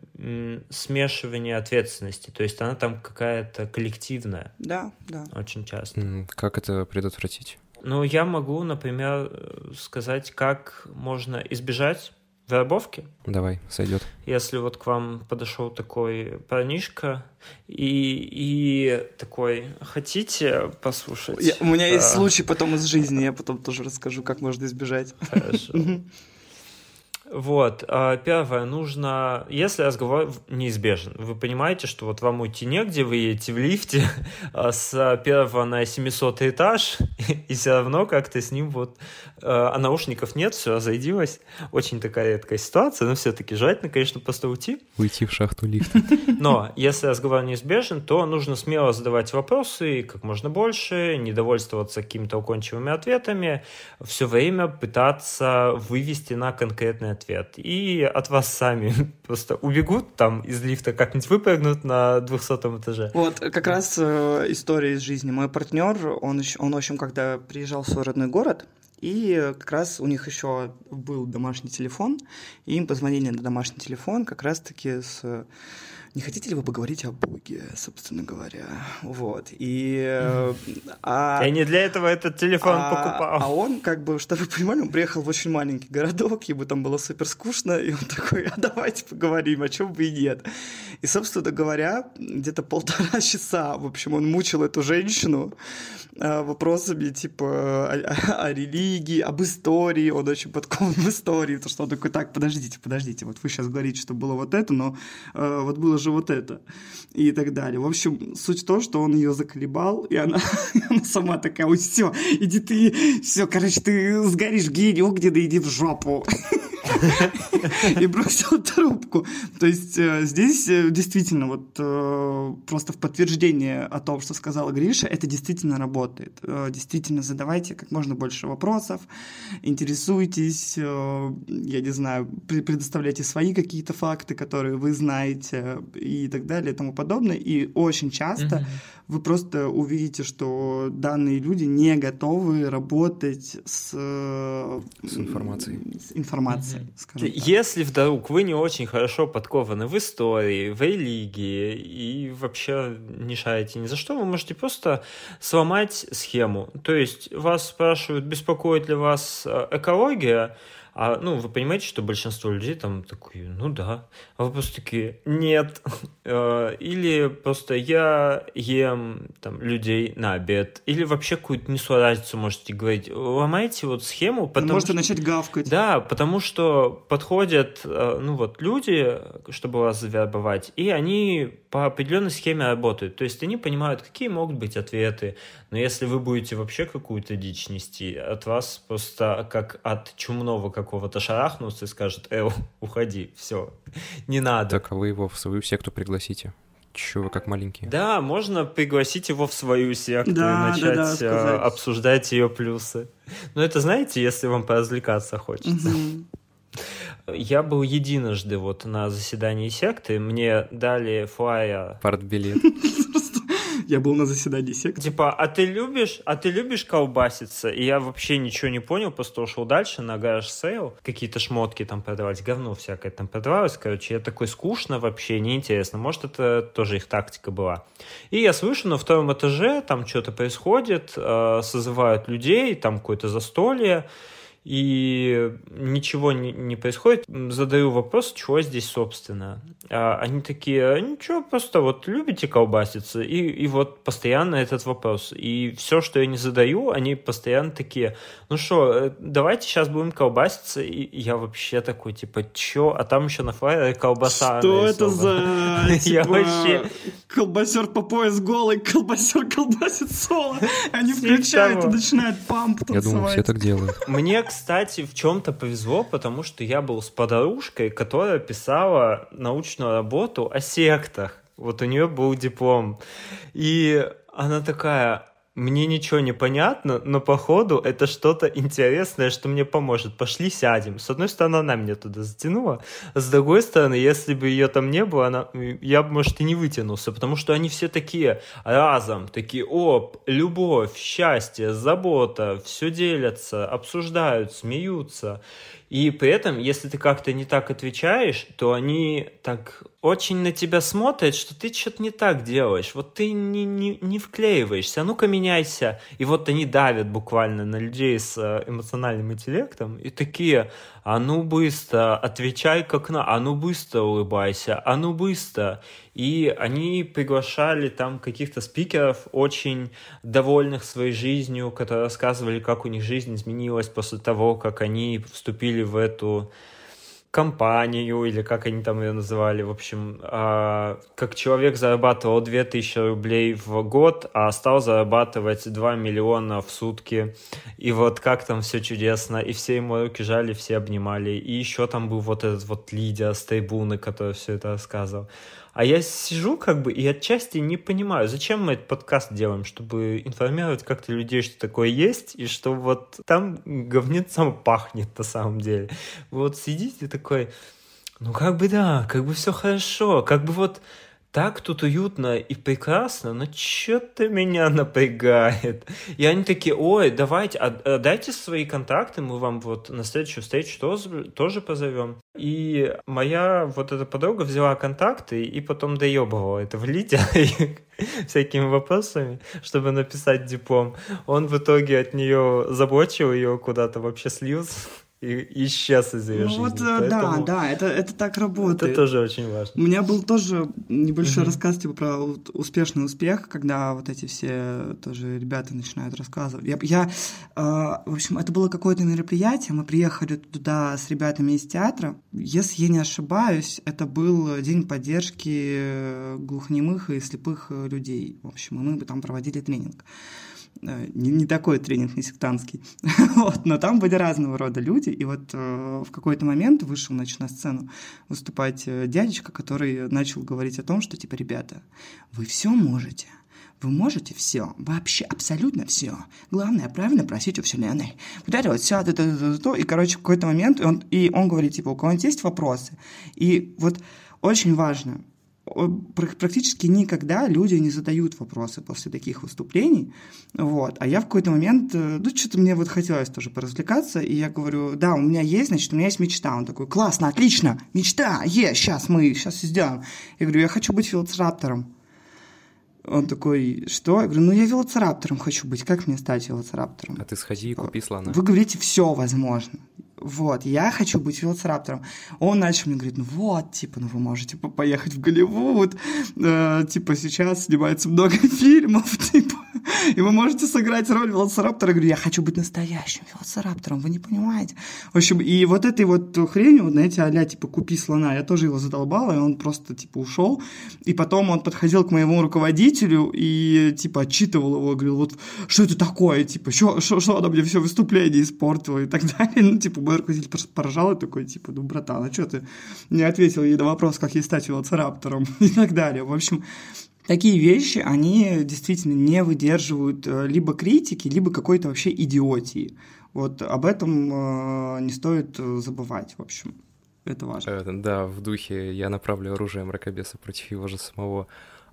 смешивание ответственности, то есть она там какая-то коллективная. Да, да. Очень часто. Как это предотвратить? Ну, я могу, например, сказать, как можно избежать вербовки. Давай, сойдет. Если вот к вам подошел такой парнишка и, и такой, хотите послушать? Я, у меня есть случай потом из жизни, я потом тоже расскажу, как можно избежать. Хорошо. Вот, а, первое, нужно, если разговор неизбежен, вы понимаете, что вот вам уйти негде, вы едете в лифте а, с первого на 700 этаж, и все равно как-то с ним вот, а, а наушников нет, все разойдилось, очень такая редкая ситуация, но все-таки желательно, конечно, просто уйти. Уйти в шахту лифта. Но если разговор неизбежен, то нужно смело задавать вопросы, как можно больше, не довольствоваться какими-то укончивыми ответами, все время пытаться вывести на конкретный ответ. И от вас сами просто убегут там из лифта, как-нибудь выпрыгнут на 200 этаже. Вот, как раз э, история из жизни. Мой партнер, он, он, в общем, когда приезжал в свой родной город, и как раз у них еще был домашний телефон, и им позвонили на домашний телефон как раз-таки с не хотите ли вы поговорить о Боге, собственно говоря? Вот. И, а, Я не для этого этот телефон а, покупал. А он, как бы, чтобы вы понимали, он приехал в очень маленький городок, ему там было супер скучно, и он такой, а давайте поговорим, о чем бы и нет. И, собственно говоря, где-то полтора часа, в общем, он мучил эту женщину а, вопросами типа о, о, о религии, религии, об истории, он очень подкован в истории, то что он такой, так, подождите, подождите, вот вы сейчас говорите, что было вот это, но э, вот было же вот это, и так далее. В общем, суть в том, что он ее заколебал, и она, она сама такая, ой, все, иди ты, все, короче, ты сгоришь гений огненный, иди в жопу. И бросил трубку. То есть э, здесь э, действительно вот э, просто в подтверждение о том, что сказала Гриша, это действительно работает. Действительно задавайте как можно больше вопросов, интересуйтесь, я не знаю, предоставляйте свои какие-то факты, которые вы знаете и так далее и тому подобное. И очень часто вы просто увидите, что данные люди не готовы работать с, с информацией. С информацией mm-hmm. Если вдруг вы не очень хорошо подкованы в истории, в религии и вообще не шарите ни за что, вы можете просто сломать схему. То есть вас спрашивают, беспокоит ли вас э, экология, а, ну, вы понимаете, что большинство людей там такие, ну да. А вы просто такие, нет. Э, или просто я ем там людей на обед. Или вообще какую-то несу разницу можете говорить. Ломайте вот схему. Потому можете что... начать гавкать. Да, потому что подходят, э, ну вот, люди, чтобы вас завербовать, и они по определенной схеме работают. То есть они понимают, какие могут быть ответы. Но если вы будете вообще какую-то дичь нести, от вас просто как от чумного какого-то шарахнутся и скажут, э, уходи, все, не надо. Так, а вы его в свою секту пригласите? Чего вы как маленькие? Да, можно пригласить его в свою секту да, и начать да, да, обсуждать ее плюсы. Но это, знаете, если вам поразвлекаться хочется. Угу. Я был единожды вот на заседании секты, мне дали флайер. Партбилет. Я был на заседании секты. Типа, а ты любишь, а ты любишь колбаситься? И я вообще ничего не понял, просто ушел дальше на garage sale. Какие-то шмотки там продавались, говно всякое там продавалось. Короче, я такой скучно вообще, неинтересно. Может, это тоже их тактика была. И я слышу, на втором этаже там что-то происходит, э, созывают людей, там какое-то застолье и ничего не, не происходит. Задаю вопрос, чего здесь, собственно. А они такие, «А ничего, просто вот любите колбаситься, и, и вот постоянно этот вопрос. И все, что я не задаю, они постоянно такие, ну что, э, давайте сейчас будем колбаситься, и я вообще такой, типа, чё? А там еще на флайере колбаса. Что это за, Я типа, вообще... Колбасер по пояс голый, колбасер колбасит соло. Они включают и начинают памп Я думаю, все так делают. Мне, кстати, в чем-то повезло, потому что я был с подружкой, которая писала научную работу о сектах. Вот у нее был диплом. И она такая, мне ничего не понятно, но походу это что-то интересное, что мне поможет. Пошли сядем. С одной стороны, она меня туда затянула, с другой стороны, если бы ее там не было, она, я бы, может, и не вытянулся, потому что они все такие разом, такие, оп, любовь, счастье, забота, все делятся, обсуждают, смеются. И при этом, если ты как-то не так отвечаешь, то они так очень на тебя смотрят, что ты что-то не так делаешь. Вот ты не, не, не вклеиваешься, а ну-ка меняйся. И вот они давят буквально на людей с э, эмоциональным интеллектом и такие, а ну быстро, отвечай как на, а ну быстро улыбайся, а ну быстро. И они приглашали там каких-то спикеров, очень довольных своей жизнью, которые рассказывали, как у них жизнь изменилась после того, как они вступили в эту компанию, или как они там ее называли, в общем, а, как человек зарабатывал 2000 рублей в год, а стал зарабатывать 2 миллиона в сутки, и вот как там все чудесно, и все ему руки жали, все обнимали, и еще там был вот этот вот лидер с трибуны, который все это рассказывал. А я сижу как бы и отчасти не понимаю, зачем мы этот подкаст делаем, чтобы информировать как-то людей, что такое есть, и что вот там говнецом пахнет на самом деле. Вот сидите такой, ну как бы да, как бы все хорошо, как бы вот так тут уютно и прекрасно, но что-то меня напрягает. И они такие, ой, давайте, а, а дайте свои контакты, мы вам вот на следующую встречу тоже, тоже позовем. И моя вот эта подруга взяла контакты и потом доебывала это в лидер всякими вопросами, чтобы написать диплом. Он в итоге от нее заблочил ее куда-то вообще слился и исчез из ее ну, жизни. Вот, э, Поэтому... да, да, это, это так работает. Это тоже очень важно. У меня был тоже небольшой рассказ типа про успешный успех, когда вот эти все тоже ребята начинают рассказывать. Я, я э, в общем, это было какое-то мероприятие, мы приехали туда с ребятами из театра. Если я не ошибаюсь, это был день поддержки глухонемых и слепых людей. В общем, и мы там проводили тренинг. Э, не, не такой тренинг, не сектантский. вот, но там были разного рода люди, и вот э, в какой-то момент вышел значит, на сцену выступать э, дядечка, который начал говорить о том, что, типа, ребята, вы все можете, вы можете все, вообще абсолютно все. Главное, правильно просить у Вселенной. Вот это вот все, то, то, то, то, и, короче, в какой-то момент он, и он говорит, типа, у кого-нибудь есть вопросы? И вот очень важно, практически никогда люди не задают вопросы после таких выступлений, вот, а я в какой-то момент, э, ну, что-то мне вот хотелось тоже поразвлекаться, и я говорю, да, у меня есть, значит, у меня есть мечта, он такой, классно, отлично, мечта, есть, сейчас мы, сейчас сделаем, я говорю, я хочу быть велоцираптором, он такой, что? Я говорю, ну я велоцираптором хочу быть, как мне стать велоцираптором? А ты сходи и купи слона. Вы говорите, все возможно вот, я хочу быть велоцираптором. Он начал мне говорить, ну вот, типа, ну вы можете поехать в Голливуд, э, типа, сейчас снимается много фильмов, и вы можете сыграть роль велоцираптора. Я говорю, я хочу быть настоящим велоцираптором, вы не понимаете. В общем, и вот этой вот хренью, вот, знаете, а типа, купи слона, я тоже его задолбала, и он просто, типа, ушел. И потом он подходил к моему руководителю и, типа, отчитывал его, говорил, вот, что это такое, типа, что, что, что она мне все выступление испортила и так далее. Ну, типа, мой руководитель поржал и такой, типа, ну, братан, а что ты не ответил ей на вопрос, как ей стать велоцираптором и так далее. В общем, такие вещи, они действительно не выдерживают э, либо критики, либо какой-то вообще идиотии. Вот об этом э, не стоит забывать, в общем. Это важно. Э, да, в духе я направлю оружие мракобеса против его же самого.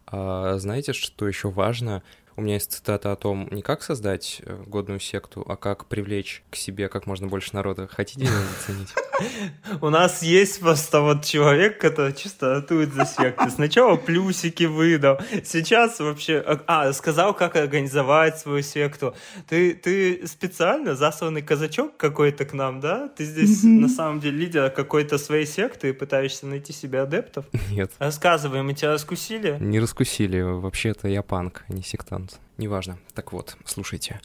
А знаете, что еще важно? У меня есть цитата о том, не как создать э, годную секту, а как привлечь к себе как можно больше народа. Хотите ее заценить? У нас есть просто вот человек, который чисто атует за секты. Сначала плюсики выдал, сейчас вообще... А, а, сказал, как организовать свою секту. Ты, ты специально засланный казачок какой-то к нам, да? Ты здесь на самом деле лидер какой-то своей секты и пытаешься найти себе адептов? Нет. Рассказывай, мы тебя раскусили? Не раскусили. Вообще-то я панк, а не сектант неважно. Так вот, слушайте.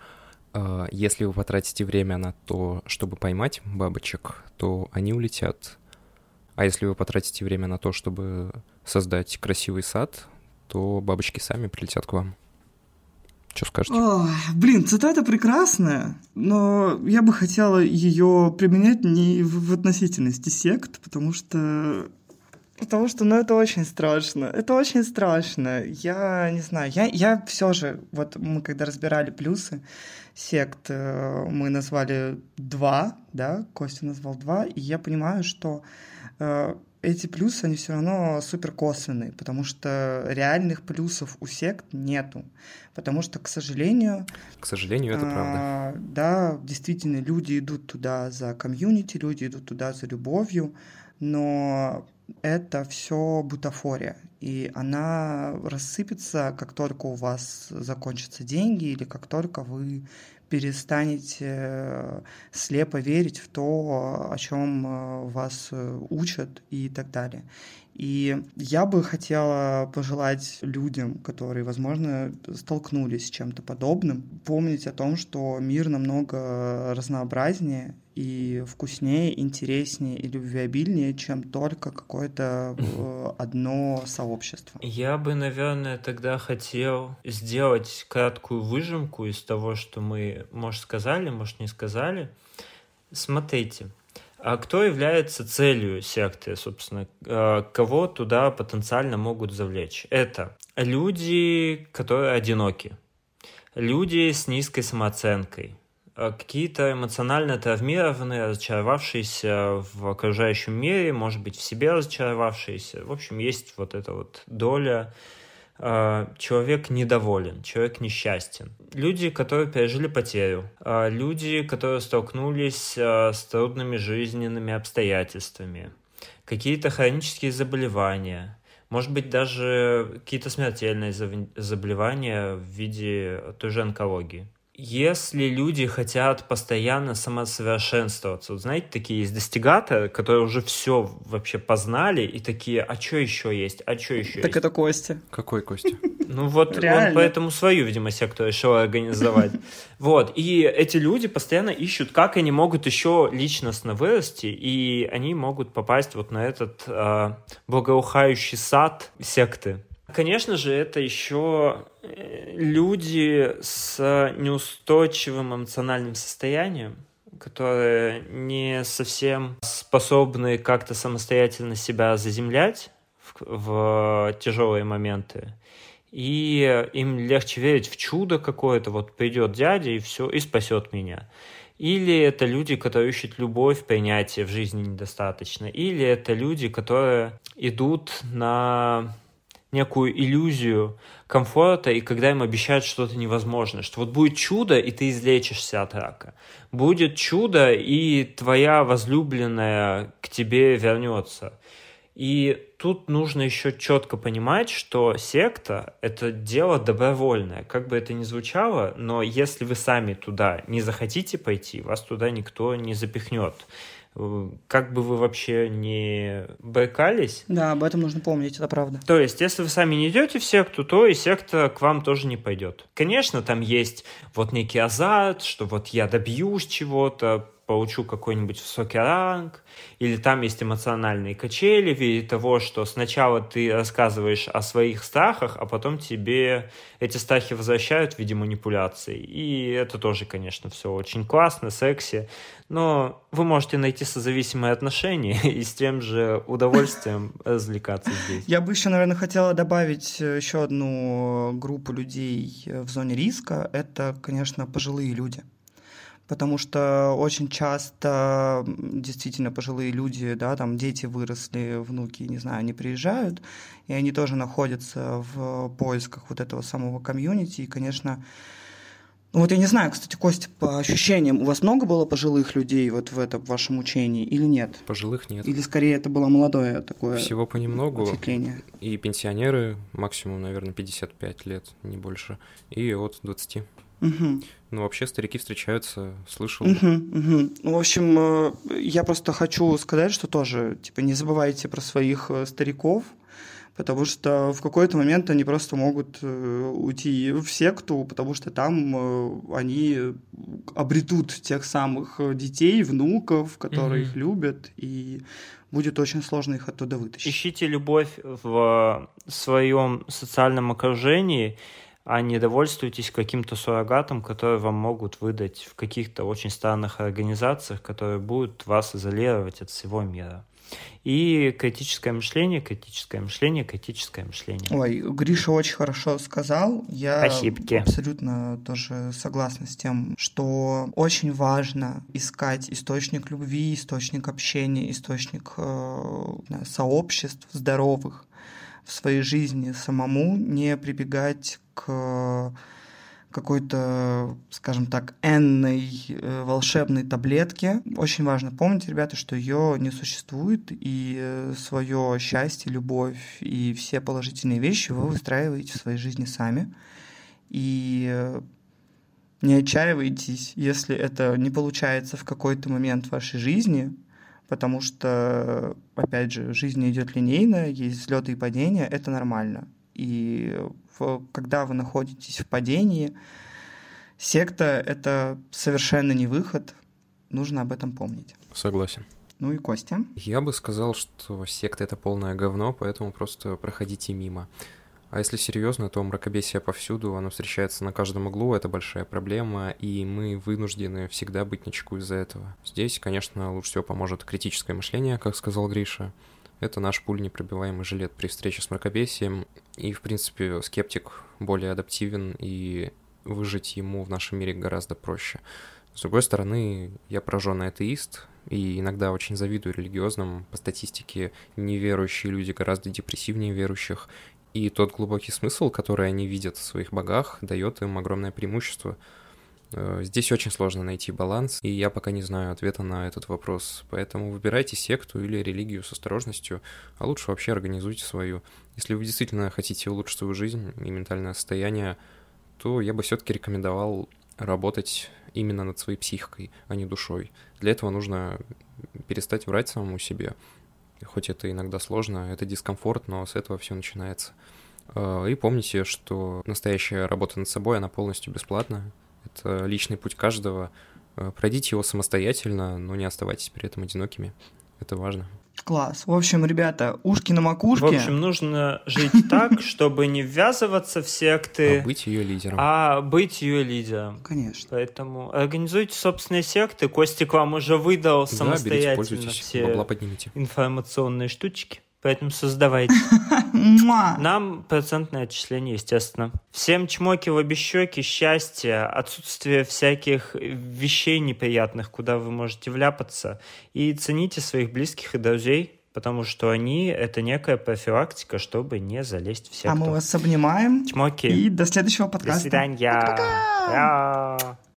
А, если вы потратите время на то, чтобы поймать бабочек, то они улетят. А если вы потратите время на то, чтобы создать красивый сад, то бабочки сами прилетят к вам. Что скажете? О, блин, цитата прекрасная, но я бы хотела ее применять не в относительности сект, потому что Потому что, ну, это очень страшно. Это очень страшно. Я не знаю, я, я все же, вот мы когда разбирали плюсы сект, э, мы назвали два, да, Костя назвал два, и я понимаю, что э, эти плюсы, они все равно супер косвенные, потому что реальных плюсов у сект нету. Потому что, к сожалению... К сожалению, это правда. А, да, действительно, люди идут туда за комьюнити, люди идут туда за любовью, но это все бутафория, и она рассыпется, как только у вас закончатся деньги или как только вы перестанете э, слепо верить в то, о чем э, вас э, учат и так далее. И я бы хотела пожелать людям, которые, возможно, столкнулись с чем-то подобным, помнить о том, что мир намного разнообразнее и вкуснее, интереснее и любвеобильнее, чем только какое-то э, одно сообщество. Я бы, наверное, тогда хотел сделать краткую выжимку из того, что мы, может, сказали, может, не сказали. Смотрите, а кто является целью секты, собственно? А, кого туда потенциально могут завлечь? Это люди, которые одиноки, люди с низкой самооценкой, а, какие-то эмоционально травмированные, разочаровавшиеся в окружающем мире, может быть, в себе разочаровавшиеся. В общем, есть вот эта вот доля а, человек недоволен, человек несчастен. Люди, которые пережили потерю, а, люди, которые столкнулись а, с трудными жизненными обстоятельствами, какие-то хронические заболевания, может быть, даже какие-то смертельные заболевания в виде той же онкологии. Если люди хотят постоянно самосовершенствоваться, вот знаете, такие есть достигаторы, которые уже все вообще познали и такие, а что еще есть, а что еще так есть? Так это Костя. Какой Костя? Ну вот Реально? он поэтому свою, видимо, секту решил организовать. Вот, и эти люди постоянно ищут, как они могут еще личностно вырасти, и они могут попасть вот на этот э, благоухающий сад секты. Конечно же, это еще э, люди с неустойчивым эмоциональным состоянием, которые не совсем способны как-то самостоятельно себя заземлять в, в тяжелые моменты. И им легче верить в чудо какое-то, вот придет дядя и все, и спасет меня. Или это люди, которые ищут любовь, принятие в жизни недостаточно. Или это люди, которые идут на некую иллюзию комфорта, и когда им обещают что-то невозможное, что вот будет чудо, и ты излечишься от рака. Будет чудо, и твоя возлюбленная к тебе вернется. И тут нужно еще четко понимать, что секта — это дело добровольное. Как бы это ни звучало, но если вы сами туда не захотите пойти, вас туда никто не запихнет как бы вы вообще не брыкались. Да, об этом нужно помнить, это правда. То есть, если вы сами не идете в секту, то и секта к вам тоже не пойдет. Конечно, там есть вот некий азарт, что вот я добьюсь чего-то, получу какой-нибудь высокий ранг, или там есть эмоциональные качели в виде того, что сначала ты рассказываешь о своих страхах, а потом тебе эти страхи возвращают в виде манипуляций. И это тоже, конечно, все очень классно, секси, но вы можете найти созависимые отношения и с тем же удовольствием развлекаться здесь. Я бы еще, наверное, хотела добавить еще одну группу людей в зоне риска. Это, конечно, пожилые люди потому что очень часто действительно пожилые люди, да, там дети выросли, внуки, не знаю, они приезжают, и они тоже находятся в поисках вот этого самого комьюнити, и, конечно, ну вот я не знаю, кстати, Костя, по ощущениям, у вас много было пожилых людей вот в этом вашем учении или нет? Пожилых нет. Или скорее это было молодое такое Всего понемногу. Впечатление. И пенсионеры максимум, наверное, 55 лет, не больше, и от 20. Угу. Ну, вообще старики встречаются, слышал. Угу, угу. Ну, в общем, э, я просто хочу сказать, что тоже, типа, не забывайте про своих э, стариков, потому что в какой-то момент они просто могут э, уйти в секту, потому что там они обретут тех самых детей, внуков, которые mm их любят, и будет очень сложно их оттуда вытащить. Ищите любовь в своем социальном окружении, а не довольствуйтесь каким-то суррогатом, который вам могут выдать в каких-то очень странных организациях, которые будут вас изолировать от всего мира. И критическое мышление, критическое мышление, критическое мышление. Ой, Гриша очень хорошо сказал. Я Спасибо. абсолютно тоже согласна с тем, что очень важно искать источник любви, источник общения, источник э, сообществ здоровых в своей жизни самому, не прибегать к какой-то, скажем так, энной э, волшебной таблетке. Очень важно помнить, ребята, что ее не существует, и э, свое счастье, любовь и все положительные вещи вы выстраиваете в своей жизни сами. И э, не отчаивайтесь, если это не получается в какой-то момент вашей жизни, потому что, опять же, жизнь идет линейно, есть взлеты и падения, это нормально. И в, когда вы находитесь в падении, секта — это совершенно не выход, нужно об этом помнить. Согласен. Ну и Костя? Я бы сказал, что секта — это полное говно, поэтому просто проходите мимо. А если серьезно, то мракобесие повсюду, оно встречается на каждом углу, это большая проблема, и мы вынуждены всегда быть начеку из-за этого. Здесь, конечно, лучше всего поможет критическое мышление, как сказал Гриша. Это наш пуль непробиваемый жилет при встрече с мракобесием, и, в принципе, скептик более адаптивен, и выжить ему в нашем мире гораздо проще. С другой стороны, я пораженный атеист, и иногда очень завидую религиозным. По статистике, неверующие люди гораздо депрессивнее верующих, и тот глубокий смысл, который они видят в своих богах, дает им огромное преимущество – Э, здесь очень сложно найти баланс, и я пока не знаю ответа на этот вопрос. Поэтому выбирайте секту или религию с осторожностью, а лучше вообще организуйте свою. Если вы действительно хотите улучшить свою жизнь и ментальное состояние, то я бы все-таки рекомендовал работать именно над своей психикой, а не душой. Для этого нужно перестать врать самому себе. Хоть это иногда сложно, это дискомфорт, но с этого все начинается. А, и помните, что настоящая работа над собой, она полностью бесплатна. Это личный путь каждого. А, пройдите его самостоятельно, но не оставайтесь при этом одинокими. Это важно. Класс. В общем, ребята, ушки на макушке. В общем, нужно жить так, чтобы не ввязываться в секты. А быть ее лидером. А быть ее лидером. Конечно. Поэтому организуйте собственные секты. Костик вам уже выдал да, самостоятельно берите, все информационные штучки. Поэтому создавайте. Нам процентное отчисление, естественно. Всем чмоки в обе щеки, счастья, отсутствие всяких вещей неприятных, куда вы можете вляпаться. И цените своих близких и друзей, потому что они — это некая профилактика, чтобы не залезть в секту. А мы вас обнимаем. Чмоки. И до следующего подкаста. До свидания. Пока-пока.